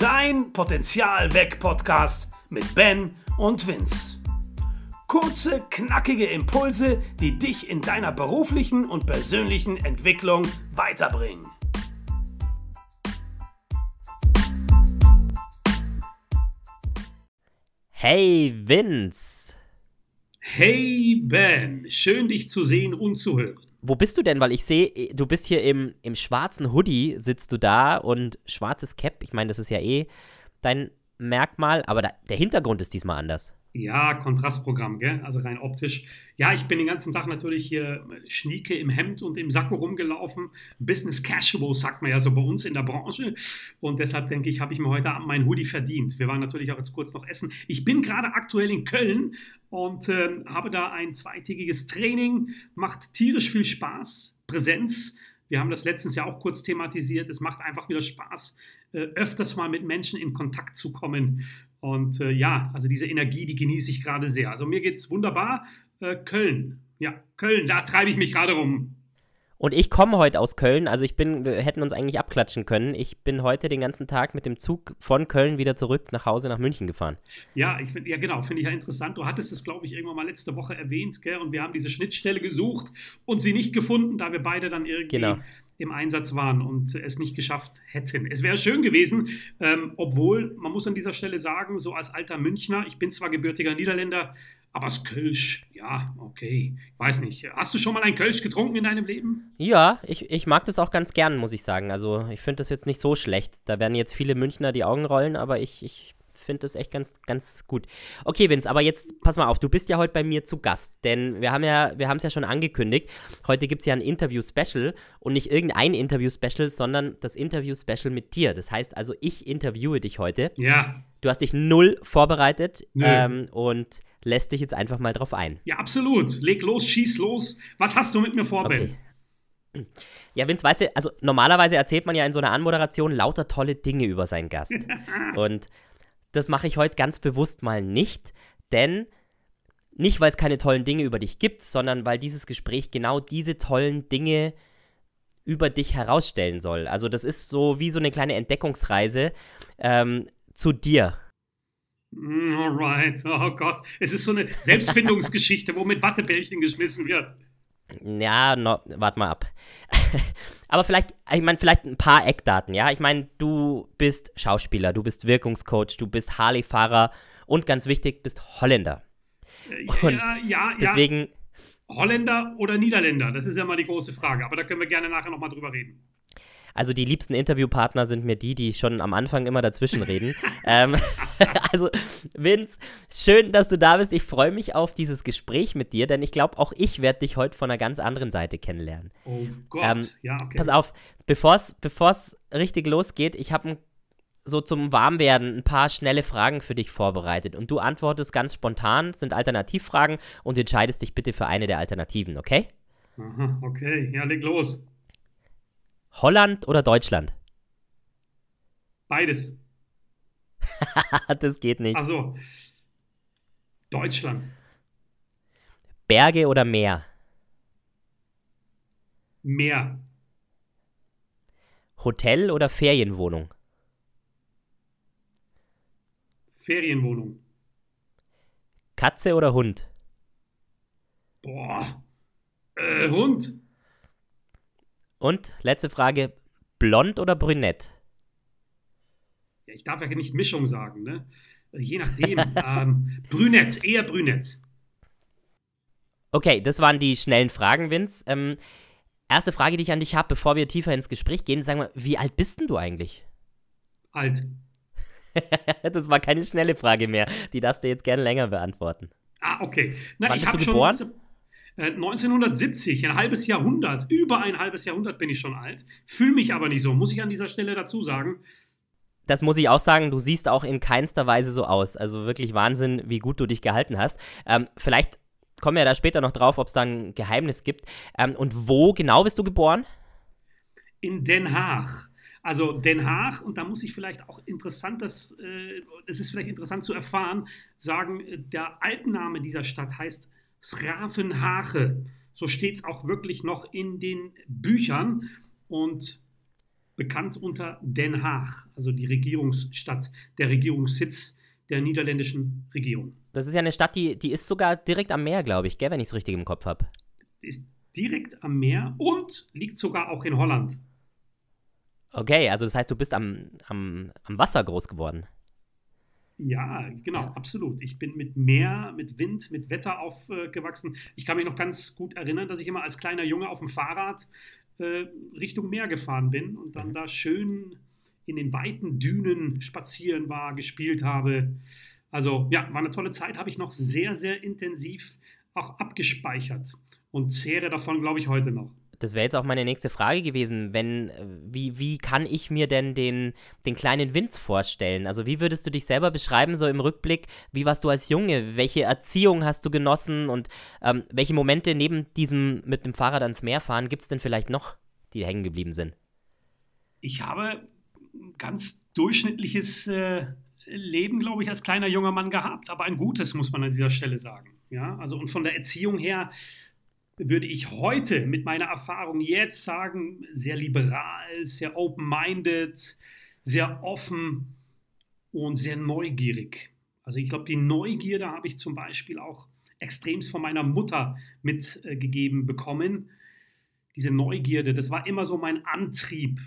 Dein Potenzial weg Podcast mit Ben und Vince. Kurze, knackige Impulse, die dich in deiner beruflichen und persönlichen Entwicklung weiterbringen. Hey Vince. Hey Ben, schön dich zu sehen und zu hören. Wo bist du denn? Weil ich sehe, du bist hier im, im schwarzen Hoodie, sitzt du da und schwarzes Cap. Ich meine, das ist ja eh dein Merkmal, aber da, der Hintergrund ist diesmal anders. Ja, Kontrastprogramm, gell? also rein optisch. Ja, ich bin den ganzen Tag natürlich hier schnieke im Hemd und im Sakko rumgelaufen. Business casual, sagt man ja so bei uns in der Branche. Und deshalb denke ich, habe ich mir heute Abend meinen Hoodie verdient. Wir waren natürlich auch jetzt kurz noch essen. Ich bin gerade aktuell in Köln und äh, habe da ein zweitägiges Training. Macht tierisch viel Spaß. Präsenz. Wir haben das letztens ja auch kurz thematisiert. Es macht einfach wieder Spaß, äh, öfters mal mit Menschen in Kontakt zu kommen. Und äh, ja, also diese Energie, die genieße ich gerade sehr. Also mir geht es wunderbar. Äh, Köln, ja, Köln, da treibe ich mich gerade rum. Und ich komme heute aus Köln, also ich bin, wir hätten uns eigentlich abklatschen können. Ich bin heute den ganzen Tag mit dem Zug von Köln wieder zurück nach Hause nach München gefahren. Ja, ich find, ja genau, finde ich ja interessant. Du hattest es, glaube ich, irgendwann mal letzte Woche erwähnt, gell? Und wir haben diese Schnittstelle gesucht und sie nicht gefunden, da wir beide dann irgendwie genau im Einsatz waren und es nicht geschafft hätten. Es wäre schön gewesen, ähm, obwohl, man muss an dieser Stelle sagen, so als alter Münchner, ich bin zwar gebürtiger Niederländer, aber das Kölsch, ja, okay, weiß nicht. Hast du schon mal ein Kölsch getrunken in deinem Leben? Ja, ich, ich mag das auch ganz gern, muss ich sagen. Also ich finde das jetzt nicht so schlecht. Da werden jetzt viele Münchner die Augen rollen, aber ich, ich finde das echt ganz, ganz gut. Okay, Vince, aber jetzt pass mal auf, du bist ja heute bei mir zu Gast, denn wir haben ja, wir haben es ja schon angekündigt. Heute gibt es ja ein Interview-Special und nicht irgendein Interview-Special, sondern das Interview-Special mit dir. Das heißt also, ich interviewe dich heute. Ja. Du hast dich null vorbereitet ähm, und lässt dich jetzt einfach mal drauf ein. Ja, absolut. Leg los, schieß los. Was hast du mit mir vor, okay. Ja, Vince, weißt du, also normalerweise erzählt man ja in so einer Anmoderation lauter tolle Dinge über seinen Gast. und das mache ich heute ganz bewusst mal nicht, denn nicht, weil es keine tollen Dinge über dich gibt, sondern weil dieses Gespräch genau diese tollen Dinge über dich herausstellen soll. Also das ist so wie so eine kleine Entdeckungsreise ähm, zu dir. Mm, alright, oh Gott, es ist so eine Selbstfindungsgeschichte, wo mit Wattebällchen geschmissen wird. Ja, no, warte mal ab. Aber vielleicht, ich meine, vielleicht ein paar Eckdaten, ja? Ich meine, du bist Schauspieler, du bist Wirkungscoach, du bist Harley-Fahrer und ganz wichtig, bist Holländer. Äh, und ja, ja, deswegen. Ja. Holländer oder Niederländer? Das ist ja mal die große Frage, aber da können wir gerne nachher nochmal drüber reden. Also die liebsten Interviewpartner sind mir die, die schon am Anfang immer dazwischen reden. ähm, also Vince, schön, dass du da bist. Ich freue mich auf dieses Gespräch mit dir, denn ich glaube, auch ich werde dich heute von einer ganz anderen Seite kennenlernen. Oh Gott, ähm, ja, okay. Pass auf, bevor es richtig losgeht, ich habe so zum Warmwerden ein paar schnelle Fragen für dich vorbereitet und du antwortest ganz spontan, sind Alternativfragen und entscheidest dich bitte für eine der Alternativen, okay? Aha, okay, ja, leg los. Holland oder Deutschland? Beides. das geht nicht. Also Deutschland. Berge oder Meer? Meer. Hotel oder Ferienwohnung? Ferienwohnung. Katze oder Hund? Boah. Äh, Hund. Und letzte Frage: Blond oder brünett? Ich darf ja nicht Mischung sagen, ne? Je nachdem. ähm, brünett, eher brünett. Okay, das waren die schnellen Fragen, Vince. Ähm, erste Frage, die ich an dich habe, bevor wir tiefer ins Gespräch gehen, sag mal, wie alt bist denn du eigentlich? Alt. das war keine schnelle Frage mehr. Die darfst du jetzt gerne länger beantworten. Ah, okay. Na, Wann bist du geboren? Schon, 1970, äh, ein halbes Jahrhundert, über ein halbes Jahrhundert bin ich schon alt, fühle mich aber nicht so, muss ich an dieser Stelle dazu sagen. Das muss ich auch sagen, du siehst auch in keinster Weise so aus. Also wirklich Wahnsinn, wie gut du dich gehalten hast. Ähm, vielleicht kommen wir da später noch drauf, ob es da ein Geheimnis gibt. Ähm, und wo genau bist du geboren? In Den Haag. Also Den Haag, und da muss ich vielleicht auch interessant, das, äh, es ist vielleicht interessant zu erfahren, sagen, äh, der Altname dieser Stadt heißt Sravenhache. So steht es auch wirklich noch in den Büchern. Und bekannt unter Den Haag, also die Regierungsstadt, der Regierungssitz der niederländischen Regierung. Das ist ja eine Stadt, die, die ist sogar direkt am Meer, glaube ich, gell, wenn ich es richtig im Kopf habe. Ist direkt am Meer und liegt sogar auch in Holland. Okay, also das heißt, du bist am, am, am Wasser groß geworden. Ja, genau, ja. absolut. Ich bin mit Meer, mit Wind, mit Wetter aufgewachsen. Ich kann mich noch ganz gut erinnern, dass ich immer als kleiner Junge auf dem Fahrrad äh, Richtung Meer gefahren bin und dann mhm. da schön in den weiten Dünen spazieren war, gespielt habe. Also ja, war eine tolle Zeit, habe ich noch sehr, sehr intensiv auch abgespeichert und zehre davon, glaube ich, heute noch. Das wäre jetzt auch meine nächste Frage gewesen. Wenn, äh, wie, wie kann ich mir denn den, den kleinen Vince vorstellen? Also wie würdest du dich selber beschreiben, so im Rückblick? Wie warst du als Junge? Welche Erziehung hast du genossen? Und ähm, welche Momente neben diesem mit dem Fahrrad ans Meer fahren gibt es denn vielleicht noch, die hängen geblieben sind? Ich habe ganz durchschnittliches äh, Leben, glaube ich, als kleiner junger Mann gehabt, aber ein gutes, muss man an dieser Stelle sagen. Ja, also und von der Erziehung her würde ich heute mit meiner Erfahrung jetzt sagen, sehr liberal, sehr open-minded, sehr offen und sehr neugierig. Also ich glaube, die Neugierde habe ich zum Beispiel auch extremst von meiner Mutter mitgegeben bekommen. Diese Neugierde, das war immer so mein Antrieb.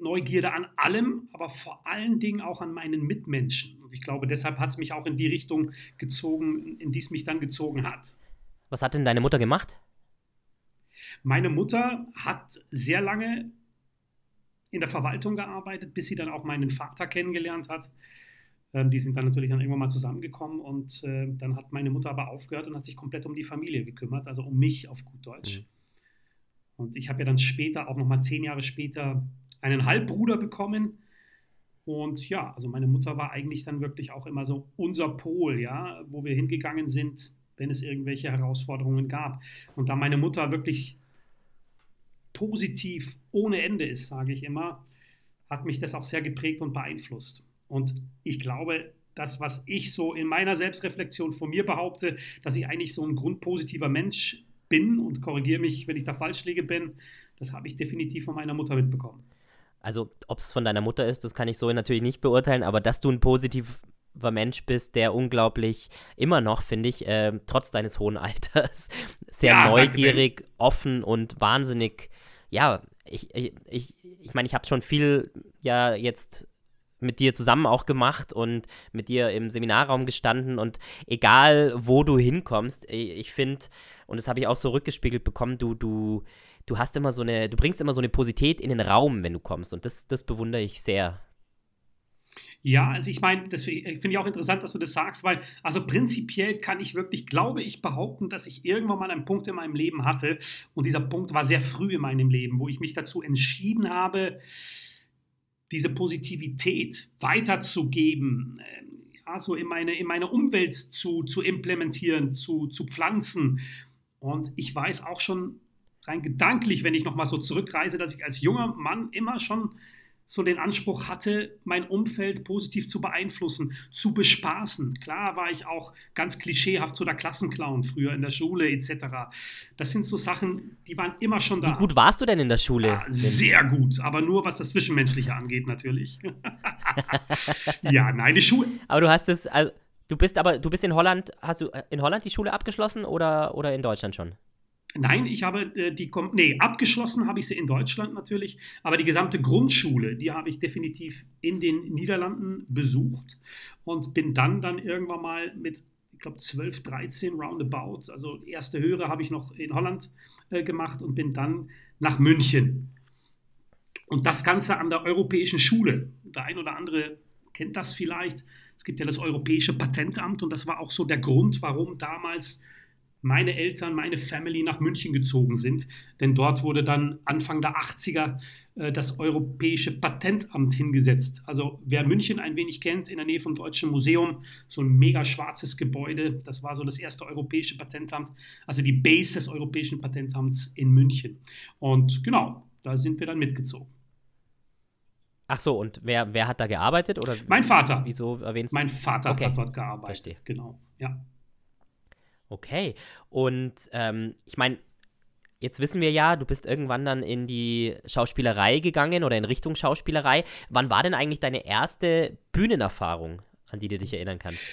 Neugierde an allem, aber vor allen Dingen auch an meinen Mitmenschen. Und ich glaube, deshalb hat es mich auch in die Richtung gezogen, in die es mich dann gezogen hat. Was hat denn deine Mutter gemacht? Meine Mutter hat sehr lange in der Verwaltung gearbeitet, bis sie dann auch meinen Vater kennengelernt hat. Ähm, die sind dann natürlich dann irgendwann mal zusammengekommen und äh, dann hat meine Mutter aber aufgehört und hat sich komplett um die Familie gekümmert, also um mich auf gut Deutsch. Mhm. Und ich habe ja dann später, auch nochmal zehn Jahre später, einen Halbbruder bekommen. Und ja, also meine Mutter war eigentlich dann wirklich auch immer so unser Pol, ja, wo wir hingegangen sind, wenn es irgendwelche Herausforderungen gab. Und da meine Mutter wirklich positiv ohne Ende ist, sage ich immer, hat mich das auch sehr geprägt und beeinflusst. Und ich glaube, das, was ich so in meiner Selbstreflexion von mir behaupte, dass ich eigentlich so ein grundpositiver Mensch bin und korrigiere mich, wenn ich da falsch liege bin, das habe ich definitiv von meiner Mutter mitbekommen. Also, ob es von deiner Mutter ist, das kann ich so natürlich nicht beurteilen, aber dass du ein positiver Mensch bist, der unglaublich immer noch, finde ich, äh, trotz deines hohen Alters, sehr ja, neugierig, offen und wahnsinnig ja, ich, ich, ich, ich meine, ich habe schon viel ja jetzt mit dir zusammen auch gemacht und mit dir im Seminarraum gestanden und egal wo du hinkommst, ich finde, und das habe ich auch so rückgespiegelt bekommen, du, du, du hast immer so eine, du bringst immer so eine Positivität in den Raum, wenn du kommst und das, das bewundere ich sehr. Ja, also ich meine, das finde ich auch interessant, dass du das sagst, weil also prinzipiell kann ich wirklich, glaube ich, behaupten, dass ich irgendwann mal einen Punkt in meinem Leben hatte und dieser Punkt war sehr früh in meinem Leben, wo ich mich dazu entschieden habe, diese Positivität weiterzugeben, ja, so in meine, in meine Umwelt zu, zu implementieren, zu, zu pflanzen. Und ich weiß auch schon rein gedanklich, wenn ich nochmal so zurückreise, dass ich als junger Mann immer schon so den Anspruch hatte, mein Umfeld positiv zu beeinflussen, zu bespaßen. Klar war ich auch ganz klischeehaft so der Klassenclown früher in der Schule etc. Das sind so Sachen, die waren immer schon da. Wie gut warst du denn in der Schule? Ja, sehr gut, aber nur was das Zwischenmenschliche angeht natürlich. ja, nein, die Schule. Aber du hast es, also, du bist aber, du bist in Holland, hast du in Holland die Schule abgeschlossen oder, oder in Deutschland schon? Nein, ich habe äh, die, nee, abgeschlossen habe ich sie in Deutschland natürlich, aber die gesamte Grundschule, die habe ich definitiv in den Niederlanden besucht und bin dann dann irgendwann mal mit, ich glaube, 12, 13 roundabout, also erste Höhere habe ich noch in Holland äh, gemacht und bin dann nach München. Und das Ganze an der Europäischen Schule. Der ein oder andere kennt das vielleicht. Es gibt ja das Europäische Patentamt und das war auch so der Grund, warum damals meine Eltern, meine Family nach München gezogen sind. Denn dort wurde dann Anfang der 80er äh, das Europäische Patentamt hingesetzt. Also wer München ein wenig kennt, in der Nähe vom Deutschen Museum, so ein mega schwarzes Gebäude, das war so das erste Europäische Patentamt, also die Base des Europäischen Patentamts in München. Und genau, da sind wir dann mitgezogen. Ach so, und wer, wer hat da gearbeitet? Oder mein Vater. Wieso erwähnst du? Mein Vater okay. hat dort gearbeitet. Verstehe. Genau, ja. Okay. Und ähm, ich meine, Jetzt wissen wir ja, du bist irgendwann dann in die Schauspielerei gegangen oder in Richtung Schauspielerei. Wann war denn eigentlich deine erste Bühnenerfahrung, an die du dich erinnern kannst?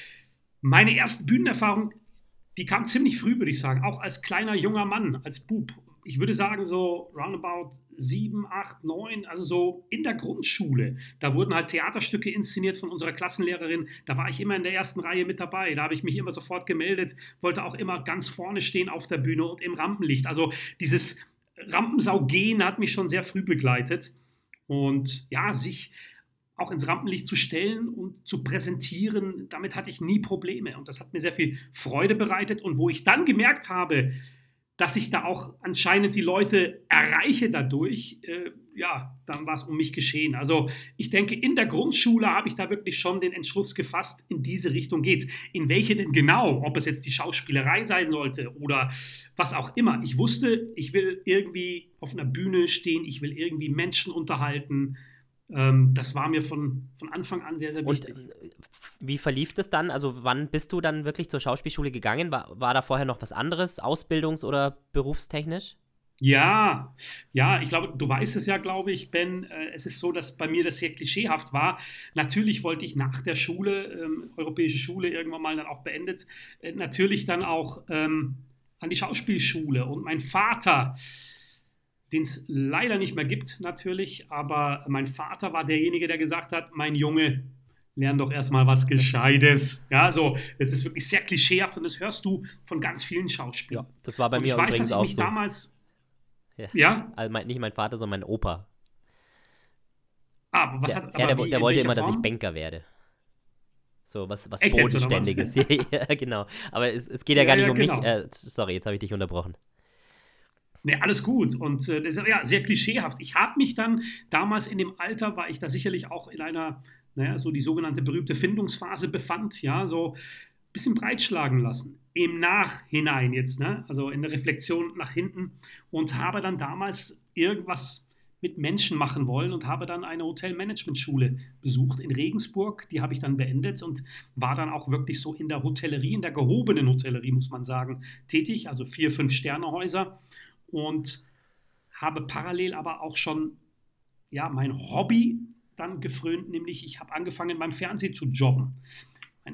Meine erste Bühnenerfahrung, die kam ziemlich früh, würde ich sagen, auch als kleiner junger Mann, als Bub. Ich würde sagen, so roundabout sieben, acht, neun, also so in der Grundschule. Da wurden halt Theaterstücke inszeniert von unserer Klassenlehrerin. Da war ich immer in der ersten Reihe mit dabei. Da habe ich mich immer sofort gemeldet, wollte auch immer ganz vorne stehen auf der Bühne und im Rampenlicht. Also dieses Rampensau-Gehen hat mich schon sehr früh begleitet. Und ja, sich auch ins Rampenlicht zu stellen und zu präsentieren, damit hatte ich nie Probleme. Und das hat mir sehr viel Freude bereitet. Und wo ich dann gemerkt habe, dass ich da auch anscheinend die Leute erreiche dadurch, äh, ja, dann war es um mich geschehen. Also ich denke, in der Grundschule habe ich da wirklich schon den Entschluss gefasst, in diese Richtung geht's. In welche denn genau? Ob es jetzt die Schauspielerei sein sollte oder was auch immer. Ich wusste, ich will irgendwie auf einer Bühne stehen, ich will irgendwie Menschen unterhalten. Ähm, das war mir von, von Anfang an sehr, sehr wichtig. Und äh, wie verlief das dann? Also wann bist du dann wirklich zur Schauspielschule gegangen? War, war da vorher noch was anderes, ausbildungs- oder berufstechnisch? Ja, ja, ich glaube, du weißt es ja, glaube ich, Ben. Äh, es ist so, dass bei mir das sehr klischeehaft war. Natürlich wollte ich nach der Schule, ähm, europäische Schule, irgendwann mal dann auch beendet, äh, natürlich dann auch ähm, an die Schauspielschule. Und mein Vater, den es leider nicht mehr gibt, natürlich, aber mein Vater war derjenige, der gesagt hat: Mein Junge, lern doch erstmal was Gescheites. Ja, so, es ist wirklich sehr klischeehaft und das hörst du von ganz vielen Schauspielern. Ja, das war bei und mir ich übrigens weiß, dass ich auch mich so. damals. Ja. ja? Also mein, nicht mein Vater, sondern mein Opa. Ah, was der, hat ja, der, der wollte immer, Form? dass ich Banker werde. So, was, was Bodenständiges. ja, genau. Aber es, es geht ja, ja gar nicht um genau. mich. Äh, sorry, jetzt habe ich dich unterbrochen. Nee, alles gut. Und äh, das ist ja sehr klischeehaft. Ich habe mich dann damals in dem Alter, war ich da sicherlich auch in einer naja, so die sogenannte berühmte Findungsphase befand, ja, so ein bisschen breitschlagen lassen. Im Nachhinein jetzt, ne? also in der Reflexion nach hinten und habe dann damals irgendwas mit Menschen machen wollen und habe dann eine Hotelmanagementschule besucht in Regensburg. Die habe ich dann beendet und war dann auch wirklich so in der Hotellerie, in der gehobenen Hotellerie, muss man sagen, tätig, also vier, fünf Sternehäuser und habe parallel aber auch schon ja, mein Hobby dann gefrönt, nämlich ich habe angefangen beim Fernsehen zu jobben.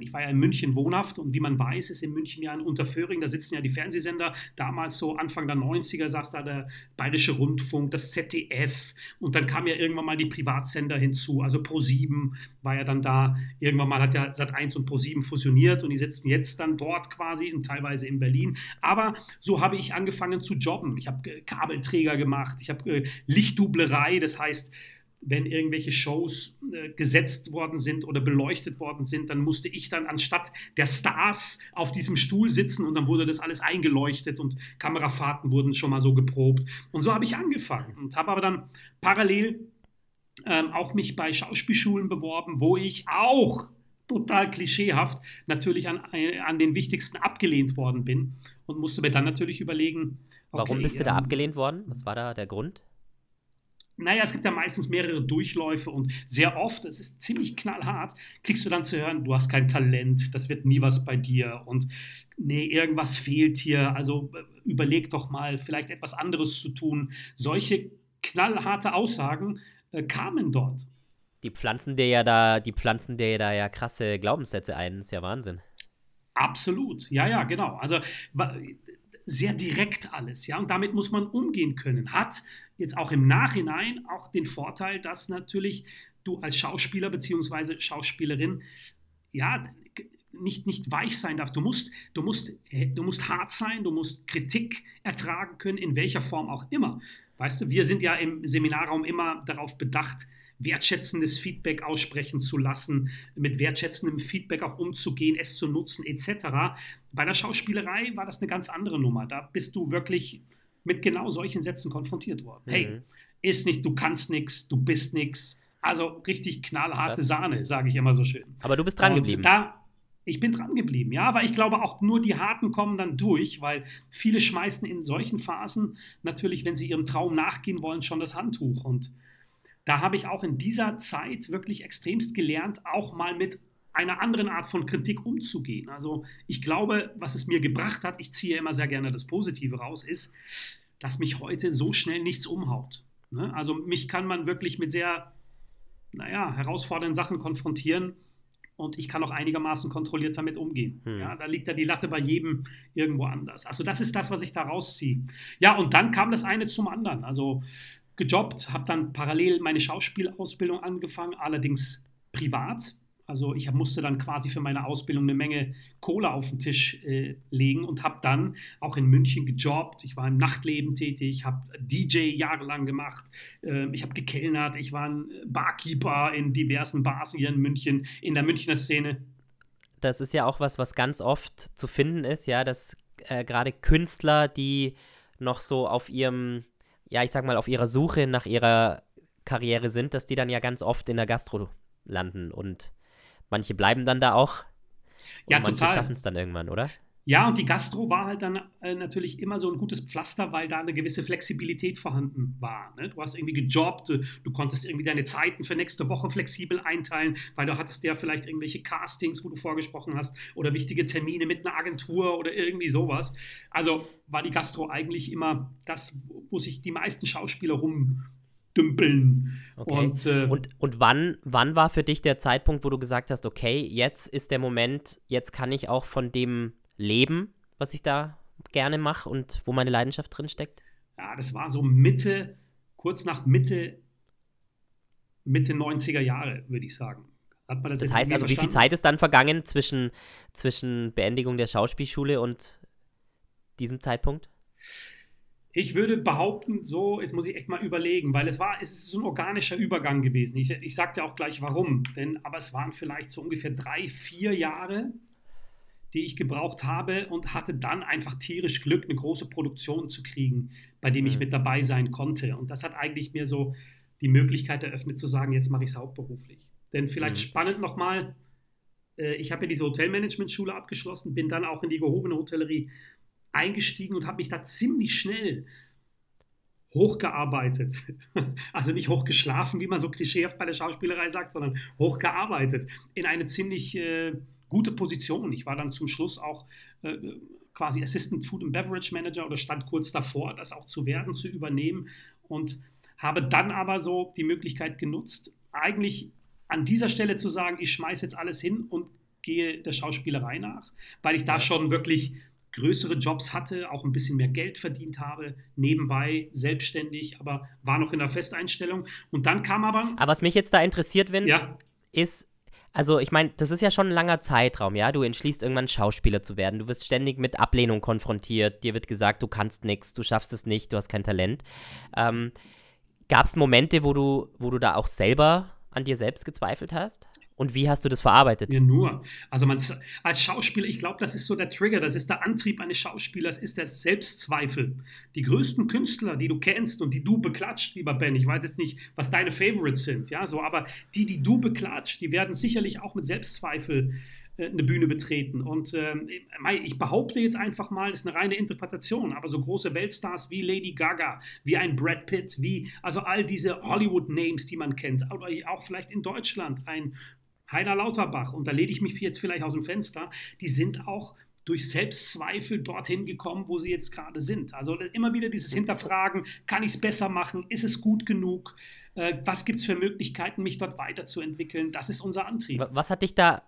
Ich war ja in München wohnhaft und wie man weiß, ist in München ja ein Unterföhring, da sitzen ja die Fernsehsender. Damals so Anfang der 90er saß da der Bayerische Rundfunk, das ZDF und dann kamen ja irgendwann mal die Privatsender hinzu. Also Pro7 war ja dann da. Irgendwann mal hat ja Sat1 und Pro7 fusioniert und die sitzen jetzt dann dort quasi und teilweise in Berlin. Aber so habe ich angefangen zu jobben. Ich habe Kabelträger gemacht, ich habe äh, Lichtdublerei, das heißt, wenn irgendwelche Shows äh, gesetzt worden sind oder beleuchtet worden sind, dann musste ich dann anstatt der Stars auf diesem Stuhl sitzen und dann wurde das alles eingeleuchtet und Kamerafahrten wurden schon mal so geprobt. Und so habe ich angefangen und habe aber dann parallel ähm, auch mich bei Schauspielschulen beworben, wo ich auch total klischeehaft natürlich an, äh, an den wichtigsten abgelehnt worden bin und musste mir dann natürlich überlegen. Okay, Warum bist du da ähm, abgelehnt worden? Was war da der Grund? Naja, es gibt ja meistens mehrere Durchläufe und sehr oft, es ist ziemlich knallhart, kriegst du dann zu hören, du hast kein Talent, das wird nie was bei dir und nee, irgendwas fehlt hier, also äh, überleg doch mal, vielleicht etwas anderes zu tun. Solche knallharte Aussagen äh, kamen dort. Die pflanzen dir ja da, die pflanzen dir da ja krasse Glaubenssätze ein, ist ja Wahnsinn. Absolut, ja, ja, genau. Also sehr direkt alles, ja, und damit muss man umgehen können. Hat jetzt auch im Nachhinein auch den Vorteil, dass natürlich du als Schauspieler bzw. Schauspielerin ja nicht, nicht weich sein darfst. Du musst, du, musst, du musst hart sein, du musst Kritik ertragen können, in welcher Form auch immer. Weißt du, wir sind ja im Seminarraum immer darauf bedacht, wertschätzendes Feedback aussprechen zu lassen, mit wertschätzendem Feedback auch umzugehen, es zu nutzen, etc. Bei der Schauspielerei war das eine ganz andere Nummer. Da bist du wirklich mit genau solchen Sätzen konfrontiert worden. Mhm. Hey, ist nicht, du kannst nichts, du bist nichts. Also richtig knallharte Krass. Sahne, sage ich immer so schön. Aber du bist dran geblieben. Da, ich bin dran geblieben, ja, aber ich glaube auch nur die Harten kommen dann durch, weil viele schmeißen in solchen Phasen natürlich, wenn sie ihrem Traum nachgehen wollen, schon das Handtuch. Und da habe ich auch in dieser Zeit wirklich extremst gelernt, auch mal mit einer anderen Art von Kritik umzugehen. Also ich glaube, was es mir gebracht hat, ich ziehe immer sehr gerne das Positive raus, ist, dass mich heute so schnell nichts umhaut. Ne? Also mich kann man wirklich mit sehr, naja, herausfordernden Sachen konfrontieren und ich kann auch einigermaßen kontrolliert damit umgehen. Hm. Ja, da liegt ja die Latte bei jedem irgendwo anders. Also das ist das, was ich da rausziehe. Ja, und dann kam das eine zum anderen. Also gejobbt, habe dann parallel meine Schauspielausbildung angefangen, allerdings privat. Also ich musste dann quasi für meine Ausbildung eine Menge Kohle auf den Tisch äh, legen und habe dann auch in München gejobbt. Ich war im Nachtleben tätig, habe DJ jahrelang gemacht, äh, ich habe gekellnert, ich war ein Barkeeper in diversen Bars hier in München, in der Münchner Szene. Das ist ja auch was, was ganz oft zu finden ist, ja, dass äh, gerade Künstler, die noch so auf ihrem, ja, ich sag mal, auf ihrer Suche nach ihrer Karriere sind, dass die dann ja ganz oft in der Gastro landen und manche bleiben dann da auch. Und ja, manche schaffen es dann irgendwann, oder? Ja, und die Gastro war halt dann äh, natürlich immer so ein gutes Pflaster, weil da eine gewisse Flexibilität vorhanden war. Ne? Du hast irgendwie gejobbt, du, du, konntest irgendwie deine Zeiten für nächste Woche flexibel einteilen, weil du hattest ja vielleicht irgendwelche Castings, wo du vorgesprochen hast, oder wichtige Termine mit einer Agentur oder irgendwie sowas. Also war die Gastro eigentlich immer das, wo sich die meisten Schauspieler rum dümpeln. Okay. Und, äh, und, und wann, wann war für dich der Zeitpunkt, wo du gesagt hast, okay, jetzt ist der Moment, jetzt kann ich auch von dem leben, was ich da gerne mache und wo meine Leidenschaft drin steckt? Ja, das war so Mitte, kurz nach Mitte, Mitte 90er Jahre, würde ich sagen. Hat man das, das heißt also, wie viel Zeit ist dann vergangen zwischen, zwischen Beendigung der Schauspielschule und diesem Zeitpunkt? Ich würde behaupten, so, jetzt muss ich echt mal überlegen, weil es war, es ist so ein organischer Übergang gewesen. Ich, ich sagte auch gleich warum, denn, aber es waren vielleicht so ungefähr drei, vier Jahre, die ich gebraucht habe und hatte dann einfach tierisch Glück, eine große Produktion zu kriegen, bei dem ich mit dabei sein konnte. Und das hat eigentlich mir so die Möglichkeit eröffnet zu sagen, jetzt mache ich es hauptberuflich. Denn vielleicht mhm. spannend nochmal, äh, ich habe ja diese Hotelmanagement-Schule abgeschlossen, bin dann auch in die gehobene Hotellerie eingestiegen und habe mich da ziemlich schnell hochgearbeitet. Also nicht hochgeschlafen, wie man so klischeehaft bei der Schauspielerei sagt, sondern hochgearbeitet in eine ziemlich äh, gute Position. Ich war dann zum Schluss auch äh, quasi Assistant Food and Beverage Manager oder stand kurz davor, das auch zu werden, zu übernehmen und habe dann aber so die Möglichkeit genutzt, eigentlich an dieser Stelle zu sagen, ich schmeiße jetzt alles hin und gehe der Schauspielerei nach, weil ich da schon wirklich größere Jobs hatte, auch ein bisschen mehr Geld verdient habe, nebenbei selbstständig, aber war noch in der Festeinstellung. Und dann kam aber. Aber was mich jetzt da interessiert, Vince, ja. ist, also ich meine, das ist ja schon ein langer Zeitraum, ja. Du entschließt irgendwann Schauspieler zu werden. Du wirst ständig mit Ablehnung konfrontiert. Dir wird gesagt, du kannst nichts, du schaffst es nicht, du hast kein Talent. Ähm, Gab es Momente, wo du, wo du da auch selber an dir selbst gezweifelt hast? Und wie hast du das verarbeitet? Ja, nur. Also man, als Schauspieler, ich glaube, das ist so der Trigger, das ist der Antrieb eines Schauspielers, ist der Selbstzweifel. Die größten Künstler, die du kennst und die du beklatscht, lieber Ben, ich weiß jetzt nicht, was deine Favorites sind, ja, so, aber die, die du beklatscht, die werden sicherlich auch mit Selbstzweifel äh, eine Bühne betreten. Und äh, ich behaupte jetzt einfach mal, das ist eine reine Interpretation, aber so große Weltstars wie Lady Gaga, wie ein Brad Pitt, wie also all diese Hollywood-Names, die man kennt, oder auch vielleicht in Deutschland ein Heiner Lauterbach, und da lehne ich mich jetzt vielleicht aus dem Fenster, die sind auch durch Selbstzweifel dorthin gekommen, wo sie jetzt gerade sind. Also immer wieder dieses Hinterfragen, kann ich es besser machen? Ist es gut genug? Äh, was gibt es für Möglichkeiten, mich dort weiterzuentwickeln? Das ist unser Antrieb. Was hat dich da,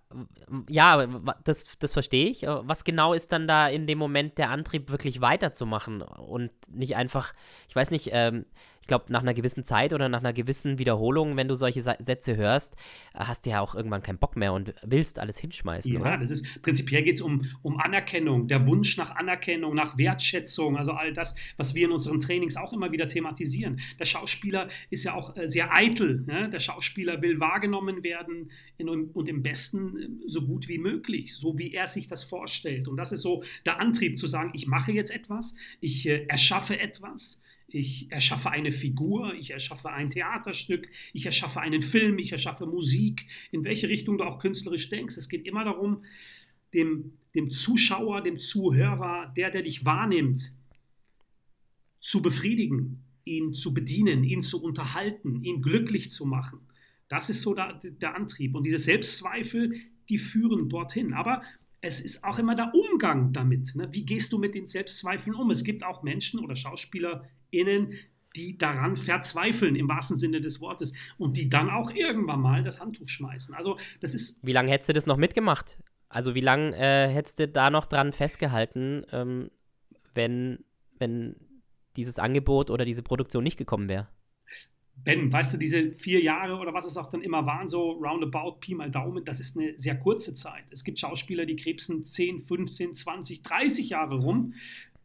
ja, das, das verstehe ich. Was genau ist dann da in dem Moment der Antrieb, wirklich weiterzumachen und nicht einfach, ich weiß nicht, ähm, ich glaube, nach einer gewissen Zeit oder nach einer gewissen Wiederholung, wenn du solche Sätze hörst, hast du ja auch irgendwann keinen Bock mehr und willst alles hinschmeißen. Ja, oder? das ist prinzipiell geht es um, um Anerkennung, der Wunsch nach Anerkennung, nach Wertschätzung, also all das, was wir in unseren Trainings auch immer wieder thematisieren. Der Schauspieler ist ja auch äh, sehr eitel. Ne? Der Schauspieler will wahrgenommen werden in, und im besten äh, so gut wie möglich, so wie er sich das vorstellt. Und das ist so der Antrieb zu sagen, ich mache jetzt etwas, ich äh, erschaffe etwas ich erschaffe eine Figur, ich erschaffe ein Theaterstück, ich erschaffe einen Film, ich erschaffe Musik, in welche Richtung du auch künstlerisch denkst. Es geht immer darum, dem, dem Zuschauer, dem Zuhörer, der, der dich wahrnimmt, zu befriedigen, ihn zu bedienen, ihn zu unterhalten, ihn glücklich zu machen. Das ist so der, der Antrieb. Und diese Selbstzweifel, die führen dorthin. Aber es ist auch immer der Umgang damit. Ne? Wie gehst du mit den Selbstzweifeln um? Es gibt auch Menschen oder SchauspielerInnen, die daran verzweifeln, im wahrsten Sinne des Wortes, und die dann auch irgendwann mal das Handtuch schmeißen. Also, das ist. Wie lange hättest du das noch mitgemacht? Also, wie lange äh, hättest du da noch dran festgehalten, ähm, wenn, wenn dieses Angebot oder diese Produktion nicht gekommen wäre? Ben, weißt du, diese vier Jahre oder was es auch dann immer waren, so roundabout, Pi mal Daumen, das ist eine sehr kurze Zeit. Es gibt Schauspieler, die krebsen 10, 15, 20, 30 Jahre rum,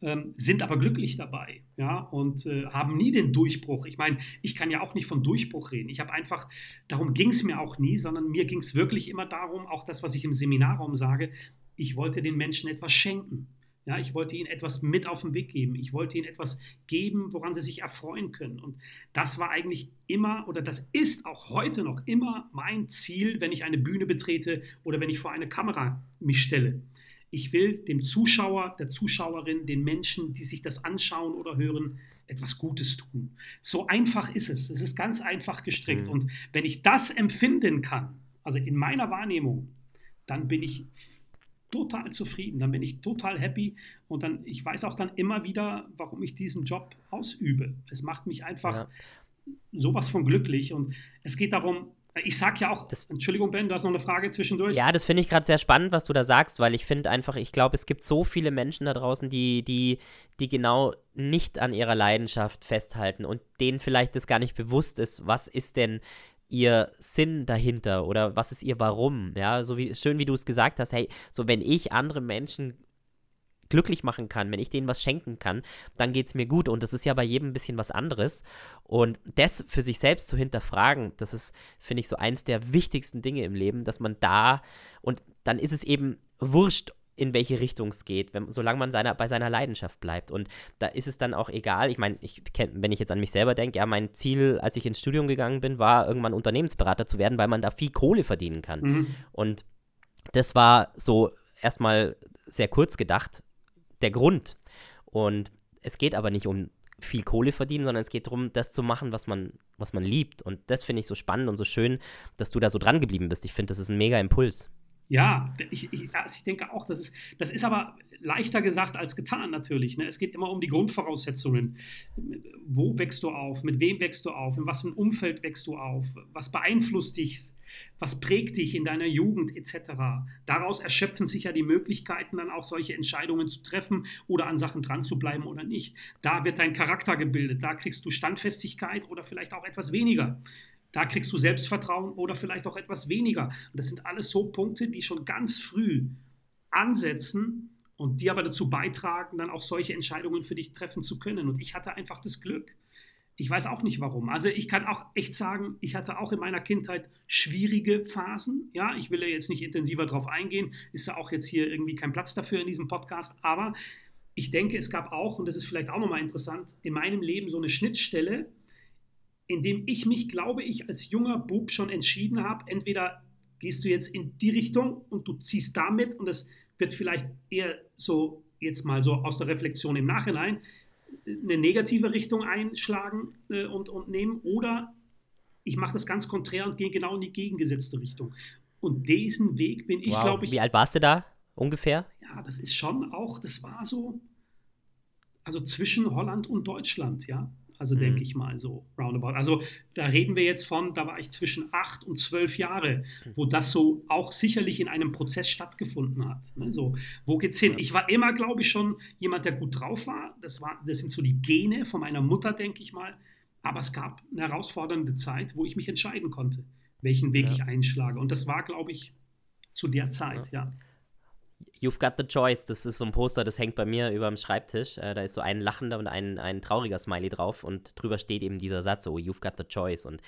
ähm, sind aber glücklich dabei, ja, und äh, haben nie den Durchbruch. Ich meine, ich kann ja auch nicht von Durchbruch reden. Ich habe einfach, darum ging es mir auch nie, sondern mir ging es wirklich immer darum, auch das, was ich im Seminarraum sage, ich wollte den Menschen etwas schenken. Ja, ich wollte ihnen etwas mit auf den Weg geben. Ich wollte ihnen etwas geben, woran sie sich erfreuen können. Und das war eigentlich immer oder das ist auch heute noch immer mein Ziel, wenn ich eine Bühne betrete oder wenn ich vor eine Kamera mich stelle. Ich will dem Zuschauer, der Zuschauerin, den Menschen, die sich das anschauen oder hören, etwas Gutes tun. So einfach ist es. Es ist ganz einfach gestrickt. Mhm. Und wenn ich das empfinden kann, also in meiner Wahrnehmung, dann bin ich total zufrieden, dann bin ich total happy und dann, ich weiß auch dann immer wieder, warum ich diesen Job ausübe. Es macht mich einfach ja. sowas von glücklich und es geht darum, ich sag ja auch, das, Entschuldigung, Ben, du hast noch eine Frage zwischendurch. Ja, das finde ich gerade sehr spannend, was du da sagst, weil ich finde einfach, ich glaube, es gibt so viele Menschen da draußen, die, die, die genau nicht an ihrer Leidenschaft festhalten und denen vielleicht das gar nicht bewusst ist, was ist denn ihr Sinn dahinter oder was ist ihr Warum? Ja, so wie schön wie du es gesagt hast, hey, so wenn ich andere Menschen glücklich machen kann, wenn ich denen was schenken kann, dann geht es mir gut. Und das ist ja bei jedem ein bisschen was anderes. Und das für sich selbst zu hinterfragen, das ist, finde ich, so eins der wichtigsten Dinge im Leben, dass man da und dann ist es eben wurscht, in welche Richtung es geht, wenn, solange man seiner, bei seiner Leidenschaft bleibt. Und da ist es dann auch egal. Ich meine, ich wenn ich jetzt an mich selber denke, ja, mein Ziel, als ich ins Studium gegangen bin, war, irgendwann Unternehmensberater zu werden, weil man da viel Kohle verdienen kann. Mhm. Und das war so erstmal sehr kurz gedacht der Grund. Und es geht aber nicht um viel Kohle verdienen, sondern es geht darum, das zu machen, was man, was man liebt. Und das finde ich so spannend und so schön, dass du da so dran geblieben bist. Ich finde, das ist ein mega Impuls. Ja, ich, ich, also ich denke auch, das ist, das ist aber leichter gesagt als getan natürlich. Ne? Es geht immer um die Grundvoraussetzungen. Wo wächst du auf? Mit wem wächst du auf? In was für einem Umfeld wächst du auf? Was beeinflusst dich? Was prägt dich in deiner Jugend etc.? Daraus erschöpfen sich ja die Möglichkeiten, dann auch solche Entscheidungen zu treffen oder an Sachen dran zu bleiben oder nicht. Da wird dein Charakter gebildet, da kriegst du Standfestigkeit oder vielleicht auch etwas weniger. Da kriegst du Selbstvertrauen oder vielleicht auch etwas weniger. Und das sind alles so Punkte, die schon ganz früh ansetzen und die aber dazu beitragen, dann auch solche Entscheidungen für dich treffen zu können. Und ich hatte einfach das Glück. Ich weiß auch nicht warum. Also ich kann auch echt sagen, ich hatte auch in meiner Kindheit schwierige Phasen. Ja, ich will ja jetzt nicht intensiver darauf eingehen, ist ja auch jetzt hier irgendwie kein Platz dafür in diesem Podcast. Aber ich denke, es gab auch, und das ist vielleicht auch nochmal interessant, in meinem Leben so eine Schnittstelle, in dem ich mich, glaube ich, als junger Bub schon entschieden habe, entweder gehst du jetzt in die Richtung und du ziehst damit und das wird vielleicht eher so jetzt mal so aus der Reflexion im Nachhinein eine negative Richtung einschlagen äh, und, und nehmen oder ich mache das ganz konträr und gehe genau in die gegengesetzte Richtung. Und diesen Weg bin ich, wow. glaube ich. Wie alt warst du da ungefähr? Ja, das ist schon auch, das war so, also zwischen Holland und Deutschland, ja. Also mhm. denke ich mal so roundabout. Also da reden wir jetzt von, da war ich zwischen acht und zwölf Jahre, wo das so auch sicherlich in einem Prozess stattgefunden hat. Ne? So, wo geht's hin? Ich war immer, glaube ich, schon jemand, der gut drauf war. Das, war. das sind so die Gene von meiner Mutter, denke ich mal. Aber es gab eine herausfordernde Zeit, wo ich mich entscheiden konnte, welchen Weg ja. ich einschlage. Und das war, glaube ich, zu der Zeit, ja. ja. You've Got the Choice, das ist so ein Poster, das hängt bei mir über dem Schreibtisch. Äh, da ist so ein lachender und ein, ein trauriger Smiley drauf und drüber steht eben dieser Satz, oh, You've Got the Choice. Und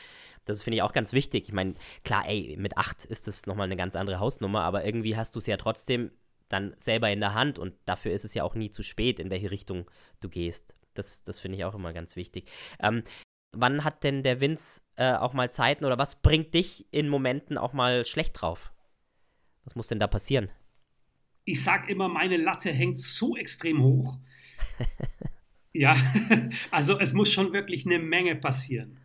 das finde ich auch ganz wichtig. Ich meine, klar, ey, mit acht ist das nochmal eine ganz andere Hausnummer, aber irgendwie hast du es ja trotzdem dann selber in der Hand und dafür ist es ja auch nie zu spät, in welche Richtung du gehst. Das, das finde ich auch immer ganz wichtig. Ähm, wann hat denn der Vince äh, auch mal Zeiten oder was bringt dich in Momenten auch mal schlecht drauf? Was muss denn da passieren? Ich sage immer, meine Latte hängt so extrem hoch. ja, also es muss schon wirklich eine Menge passieren,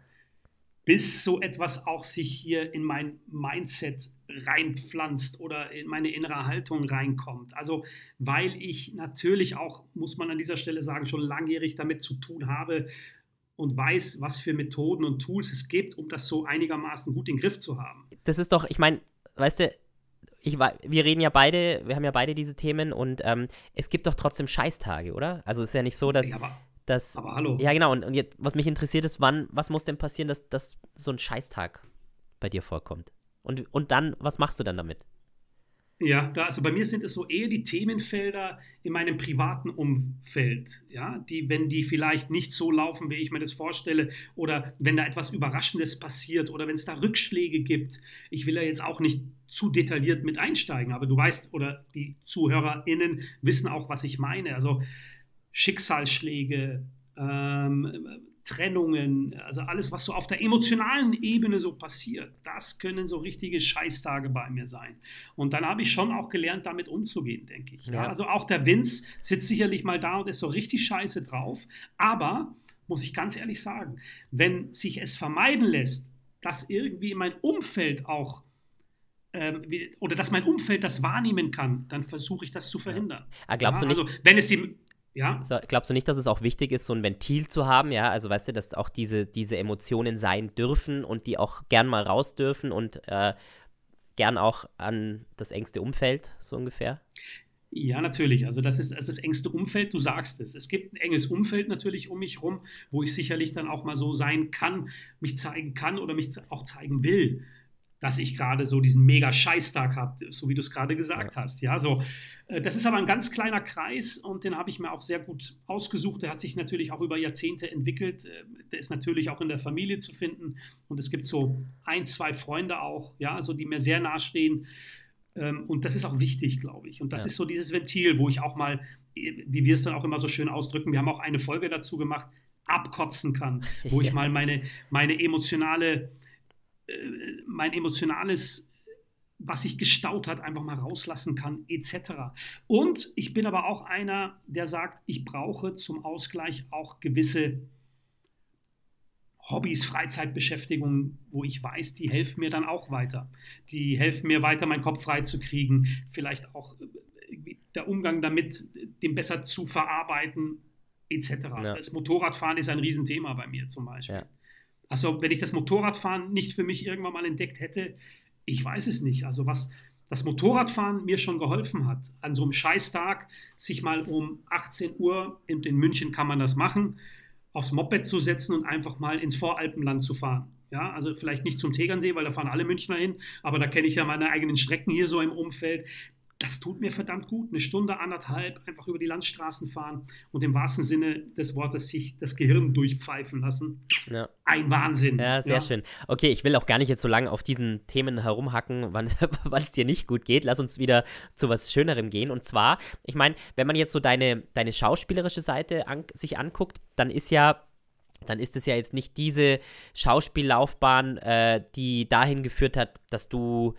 bis so etwas auch sich hier in mein Mindset reinpflanzt oder in meine innere Haltung reinkommt. Also weil ich natürlich auch, muss man an dieser Stelle sagen, schon langjährig damit zu tun habe und weiß, was für Methoden und Tools es gibt, um das so einigermaßen gut in den Griff zu haben. Das ist doch, ich meine, weißt du, ich, wir reden ja beide, wir haben ja beide diese Themen und ähm, es gibt doch trotzdem Scheißtage, oder? Also es ist ja nicht so, dass. Ja, aber, dass aber hallo. Ja, genau. Und, und jetzt, was mich interessiert ist, wann, was muss denn passieren, dass, dass so ein Scheißtag bei dir vorkommt? Und, und dann, was machst du dann damit? Ja, da, also bei mir sind es so eher die Themenfelder in meinem privaten Umfeld, ja, die, wenn die vielleicht nicht so laufen, wie ich mir das vorstelle, oder wenn da etwas Überraschendes passiert oder wenn es da Rückschläge gibt. Ich will ja jetzt auch nicht zu detailliert mit einsteigen, aber du weißt, oder die ZuhörerInnen wissen auch, was ich meine. Also Schicksalsschläge, ähm, Trennungen, also alles, was so auf der emotionalen Ebene so passiert, das können so richtige Scheißtage bei mir sein. Und dann habe ich schon auch gelernt, damit umzugehen, denke ich. Ja. Also auch der Vince sitzt sicherlich mal da und ist so richtig scheiße drauf. Aber, muss ich ganz ehrlich sagen, wenn sich es vermeiden lässt, dass irgendwie mein Umfeld auch ähm, oder dass mein Umfeld das wahrnehmen kann, dann versuche ich das zu verhindern. Ja. Ah, glaubst ja, du nicht? Also, wenn es die, ja. So, glaubst du nicht, dass es auch wichtig ist, so ein Ventil zu haben? Ja, also weißt du, dass auch diese, diese Emotionen sein dürfen und die auch gern mal raus dürfen und äh, gern auch an das engste Umfeld, so ungefähr? Ja, natürlich. Also das ist, das ist das engste Umfeld, du sagst es. Es gibt ein enges Umfeld natürlich um mich rum, wo ich sicherlich dann auch mal so sein kann, mich zeigen kann oder mich auch zeigen will dass ich gerade so diesen mega Scheißtag habe, so wie du es gerade gesagt ja. hast. Ja, so, äh, das ist aber ein ganz kleiner Kreis und den habe ich mir auch sehr gut ausgesucht. Der hat sich natürlich auch über Jahrzehnte entwickelt. Äh, der ist natürlich auch in der Familie zu finden und es gibt so ein, zwei Freunde auch, ja, also die mir sehr nahestehen. Ähm, und das ist auch wichtig, glaube ich. Und das ja. ist so dieses Ventil, wo ich auch mal, wie wir es dann auch immer so schön ausdrücken, wir haben auch eine Folge dazu gemacht, abkotzen kann, wo ich mal meine, meine emotionale äh, mein emotionales, was sich gestaut hat, einfach mal rauslassen kann, etc. Und ich bin aber auch einer, der sagt, ich brauche zum Ausgleich auch gewisse Hobbys, Freizeitbeschäftigungen, wo ich weiß, die helfen mir dann auch weiter. Die helfen mir weiter, meinen Kopf frei zu kriegen, vielleicht auch äh, der Umgang damit, den besser zu verarbeiten, etc. Ja. Das Motorradfahren ist ein Riesenthema bei mir zum Beispiel. Ja. Also wenn ich das Motorradfahren nicht für mich irgendwann mal entdeckt hätte, ich weiß es nicht. Also was das Motorradfahren mir schon geholfen hat, an so einem Scheißtag sich mal um 18 Uhr, in, in München kann man das machen, aufs Moped zu setzen und einfach mal ins Voralpenland zu fahren. Ja, also vielleicht nicht zum Tegernsee, weil da fahren alle Münchner hin, aber da kenne ich ja meine eigenen Strecken hier so im Umfeld das tut mir verdammt gut. Eine Stunde, anderthalb einfach über die Landstraßen fahren und im wahrsten Sinne des Wortes sich das Gehirn durchpfeifen lassen. Ja. Ein Wahnsinn. Ja, sehr ja. schön. Okay, ich will auch gar nicht jetzt so lange auf diesen Themen herumhacken, wann es dir nicht gut geht. Lass uns wieder zu was Schönerem gehen. Und zwar, ich meine, wenn man jetzt so deine, deine schauspielerische Seite an, sich anguckt, dann ist ja dann ist es ja jetzt nicht diese Schauspiellaufbahn, äh, die dahin geführt hat, dass du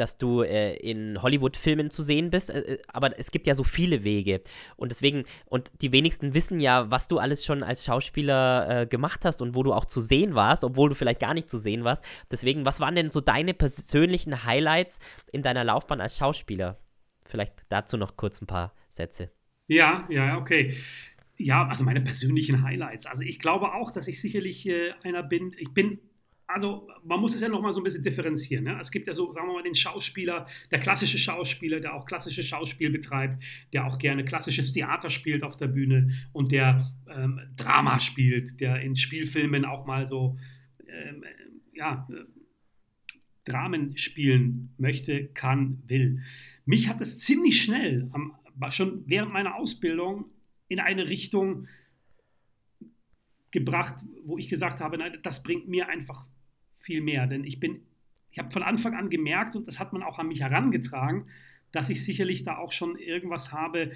dass du äh, in Hollywood-Filmen zu sehen bist, äh, äh, aber es gibt ja so viele Wege. Und deswegen, und die wenigsten wissen ja, was du alles schon als Schauspieler äh, gemacht hast und wo du auch zu sehen warst, obwohl du vielleicht gar nicht zu sehen warst. Deswegen, was waren denn so deine persönlichen Highlights in deiner Laufbahn als Schauspieler? Vielleicht dazu noch kurz ein paar Sätze. Ja, ja, okay. Ja, also meine persönlichen Highlights. Also ich glaube auch, dass ich sicherlich äh, einer bin. Ich bin also man muss es ja nochmal so ein bisschen differenzieren. Ne? Es gibt ja so, sagen wir mal, den Schauspieler, der klassische Schauspieler, der auch klassisches Schauspiel betreibt, der auch gerne klassisches Theater spielt auf der Bühne und der ähm, Drama spielt, der in Spielfilmen auch mal so, ähm, ja, äh, Dramen spielen möchte, kann, will. Mich hat es ziemlich schnell, am, schon während meiner Ausbildung, in eine Richtung gebracht, wo ich gesagt habe, nein, das bringt mir einfach viel mehr. Denn ich bin, ich habe von Anfang an gemerkt, und das hat man auch an mich herangetragen, dass ich sicherlich da auch schon irgendwas habe,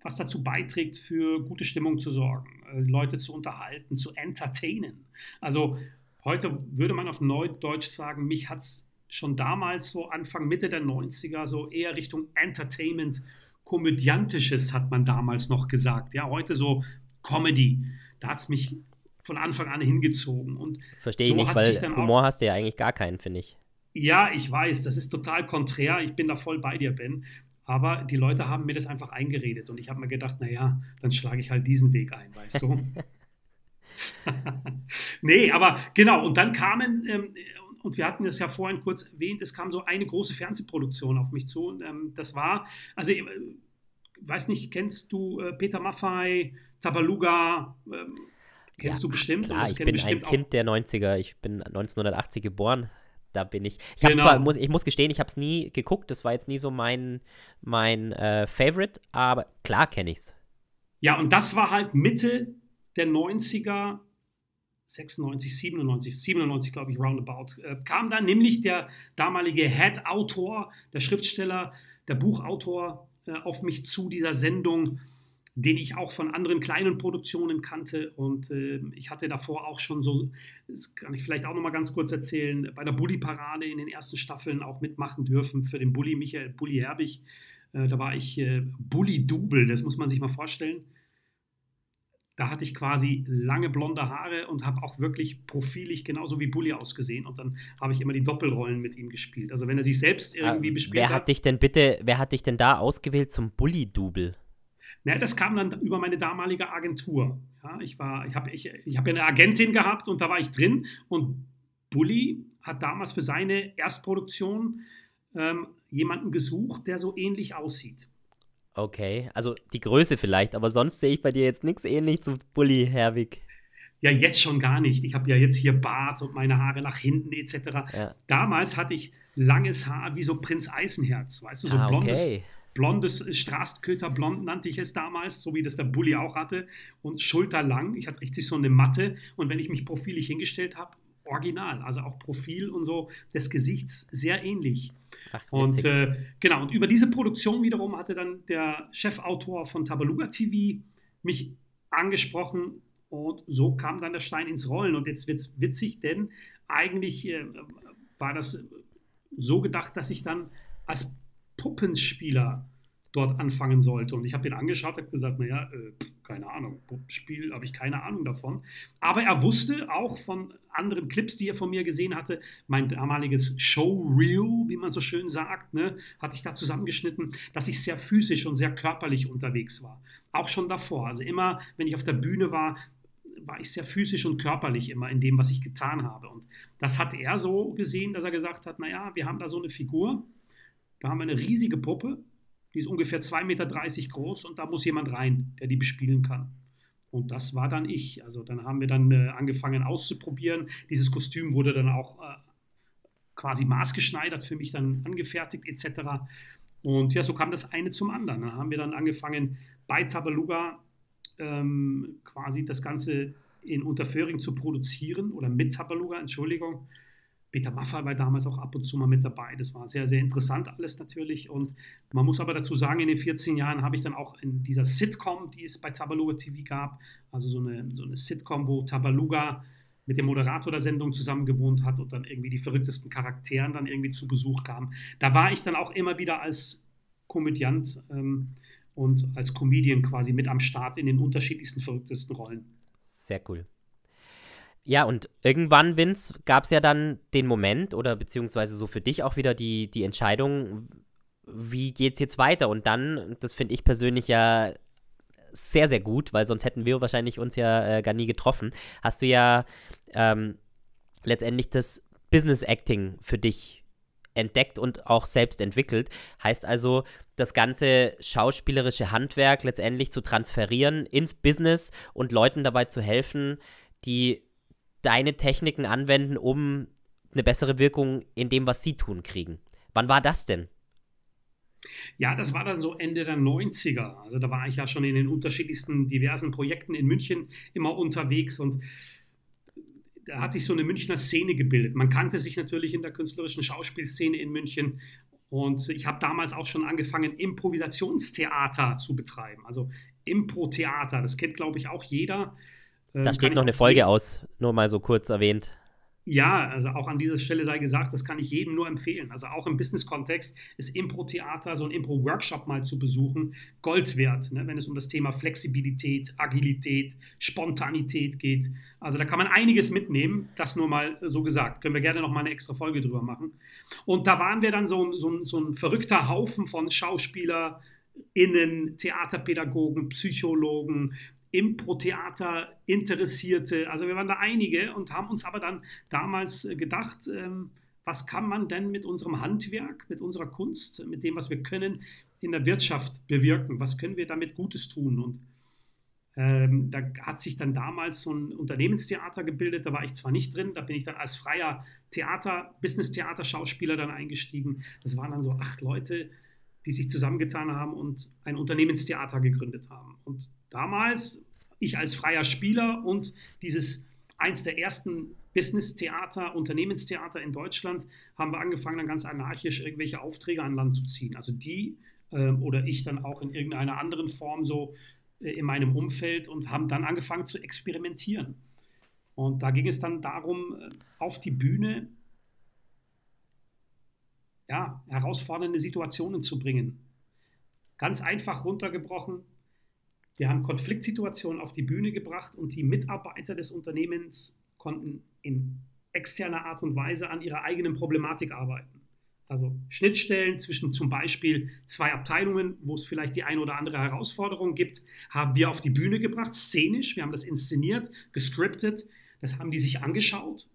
was dazu beiträgt, für gute Stimmung zu sorgen, äh, Leute zu unterhalten, zu entertainen. Also heute würde man auf Neudeutsch sagen, mich hat es schon damals, so Anfang, Mitte der 90er, so eher Richtung Entertainment, Komödiantisches hat man damals noch gesagt. Ja, heute so Comedy. Da hat es mich von Anfang an hingezogen. Und Verstehe so ich nicht, weil Humor hast du ja eigentlich gar keinen, finde ich. Ja, ich weiß, das ist total konträr. Ich bin da voll bei dir, Ben. Aber die Leute haben mir das einfach eingeredet und ich habe mir gedacht, naja, dann schlage ich halt diesen Weg ein, weißt du? nee, aber genau, und dann kamen, ähm, und wir hatten es ja vorhin kurz erwähnt, es kam so eine große Fernsehproduktion auf mich zu. Und, ähm, das war, also ich äh, weiß nicht, kennst du äh, Peter Maffei, Tabaluga? Ähm, kennst ja, du bestimmt? Klar, ich bin ein Kind der 90er. Ich bin 1980 geboren da bin ich. Ich, genau. zwar, muss, ich muss gestehen, ich habe es nie geguckt. Das war jetzt nie so mein, mein äh, Favorite, aber klar kenne ich es. Ja, und das war halt Mitte der 90er, 96, 97, 97 glaube ich, roundabout, äh, kam dann nämlich der damalige Head-Autor, der Schriftsteller, der Buchautor äh, auf mich zu dieser Sendung den ich auch von anderen kleinen Produktionen kannte. Und äh, ich hatte davor auch schon so, das kann ich vielleicht auch noch mal ganz kurz erzählen, bei der Bully-Parade in den ersten Staffeln auch mitmachen dürfen für den Bully Michael Bully Herbig. Äh, da war ich äh, Bully-Double, das muss man sich mal vorstellen. Da hatte ich quasi lange blonde Haare und habe auch wirklich profilig genauso wie Bully ausgesehen. Und dann habe ich immer die Doppelrollen mit ihm gespielt. Also wenn er sich selbst irgendwie ah, bespielt wer hat. dich denn bitte, wer hat dich denn da ausgewählt zum Bully-Double? Na, das kam dann über meine damalige Agentur. Ja, ich ich habe ich, ich hab eine Agentin gehabt und da war ich drin und Bully hat damals für seine Erstproduktion ähm, jemanden gesucht, der so ähnlich aussieht. Okay, also die Größe vielleicht, aber sonst sehe ich bei dir jetzt nichts ähnlich zu Bully Herwig. Ja, jetzt schon gar nicht. Ich habe ja jetzt hier Bart und meine Haare nach hinten etc. Ja. Damals hatte ich langes Haar wie so Prinz Eisenherz, weißt du, so ah, blondes, okay blondes Straßköterblond nannte ich es damals, so wie das der Bulli auch hatte und schulterlang. Ich hatte richtig so eine Matte und wenn ich mich profilig hingestellt habe, original, also auch Profil und so des Gesichts sehr ähnlich. Ach, und äh, genau, und über diese Produktion wiederum hatte dann der Chefautor von Tabaluga TV mich angesprochen und so kam dann der Stein ins Rollen. Und jetzt wird es witzig, denn eigentlich äh, war das so gedacht, dass ich dann als Puppenspieler dort anfangen sollte. Und ich habe ihn angeschaut und gesagt, naja, äh, keine Ahnung, Puppenspiel habe ich keine Ahnung davon. Aber er wusste auch von anderen Clips, die er von mir gesehen hatte, mein damaliges Showreel, wie man so schön sagt, ne, hatte ich da zusammengeschnitten, dass ich sehr physisch und sehr körperlich unterwegs war. Auch schon davor. Also immer, wenn ich auf der Bühne war, war ich sehr physisch und körperlich immer in dem, was ich getan habe. Und das hat er so gesehen, dass er gesagt hat, naja, wir haben da so eine Figur, da haben wir eine riesige Puppe, die ist ungefähr 2,30 Meter groß und da muss jemand rein, der die bespielen kann. Und das war dann ich. Also dann haben wir dann äh, angefangen auszuprobieren. Dieses Kostüm wurde dann auch äh, quasi maßgeschneidert für mich dann angefertigt etc. Und ja, so kam das eine zum anderen. Dann haben wir dann angefangen bei Tabaluga ähm, quasi das Ganze in Unterföhring zu produzieren oder mit Tabaluga, Entschuldigung. Peter Maffay war damals auch ab und zu mal mit dabei. Das war sehr, sehr interessant alles natürlich. Und man muss aber dazu sagen, in den 14 Jahren habe ich dann auch in dieser Sitcom, die es bei Tabaluga TV gab, also so eine, so eine Sitcom, wo Tabaluga mit dem Moderator der Sendung zusammen gewohnt hat und dann irgendwie die verrücktesten Charakteren dann irgendwie zu Besuch kamen. Da war ich dann auch immer wieder als Komödiant ähm, und als Comedian quasi mit am Start in den unterschiedlichsten verrücktesten Rollen. Sehr cool. Ja, und irgendwann, Vince, gab es ja dann den Moment oder beziehungsweise so für dich auch wieder die, die Entscheidung, wie geht es jetzt weiter? Und dann, das finde ich persönlich ja sehr, sehr gut, weil sonst hätten wir wahrscheinlich uns ja äh, gar nie getroffen. Hast du ja ähm, letztendlich das Business Acting für dich entdeckt und auch selbst entwickelt. Heißt also, das ganze schauspielerische Handwerk letztendlich zu transferieren ins Business und Leuten dabei zu helfen, die deine Techniken anwenden, um eine bessere Wirkung in dem, was sie tun, kriegen. Wann war das denn? Ja, das war dann so Ende der 90er. Also da war ich ja schon in den unterschiedlichsten diversen Projekten in München immer unterwegs und da hat sich so eine Münchner Szene gebildet. Man kannte sich natürlich in der künstlerischen Schauspielszene in München und ich habe damals auch schon angefangen, Improvisationstheater zu betreiben. Also Impro-Theater, das kennt, glaube ich, auch jeder. Da ähm, steht noch eine Folge aus, nur mal so kurz erwähnt. Ja, also auch an dieser Stelle sei gesagt, das kann ich jedem nur empfehlen. Also auch im Business-Kontext ist Impro-Theater, so ein Impro-Workshop mal zu besuchen, Gold wert, ne, wenn es um das Thema Flexibilität, Agilität, Spontanität geht. Also da kann man einiges mitnehmen, das nur mal so gesagt. Können wir gerne noch mal eine extra Folge drüber machen. Und da waren wir dann so, so, so ein verrückter Haufen von SchauspielerInnen, Theaterpädagogen, Psychologen, Impro-Theater Interessierte. Also wir waren da einige und haben uns aber dann damals äh, gedacht, ähm, was kann man denn mit unserem Handwerk, mit unserer Kunst, mit dem, was wir können, in der Wirtschaft bewirken? Was können wir damit Gutes tun? Und ähm, da hat sich dann damals so ein Unternehmenstheater gebildet, da war ich zwar nicht drin, da bin ich dann als freier Theater, Business-Theater-Schauspieler dann eingestiegen. Das waren dann so acht Leute, die sich zusammengetan haben und ein Unternehmenstheater gegründet haben. Und damals, ich als freier Spieler und dieses eins der ersten Business-Theater, Unternehmenstheater in Deutschland, haben wir angefangen, dann ganz anarchisch irgendwelche Aufträge an Land zu ziehen. Also die äh, oder ich dann auch in irgendeiner anderen Form so äh, in meinem Umfeld und haben dann angefangen zu experimentieren. Und da ging es dann darum, äh, auf die Bühne ja, herausfordernde Situationen zu bringen. Ganz einfach runtergebrochen. Wir haben Konfliktsituationen auf die Bühne gebracht und die Mitarbeiter des Unternehmens konnten in externer Art und Weise an ihrer eigenen Problematik arbeiten. Also Schnittstellen zwischen zum Beispiel zwei Abteilungen, wo es vielleicht die eine oder andere Herausforderung gibt, haben wir auf die Bühne gebracht, szenisch. Wir haben das inszeniert, gescriptet. Das haben die sich angeschaut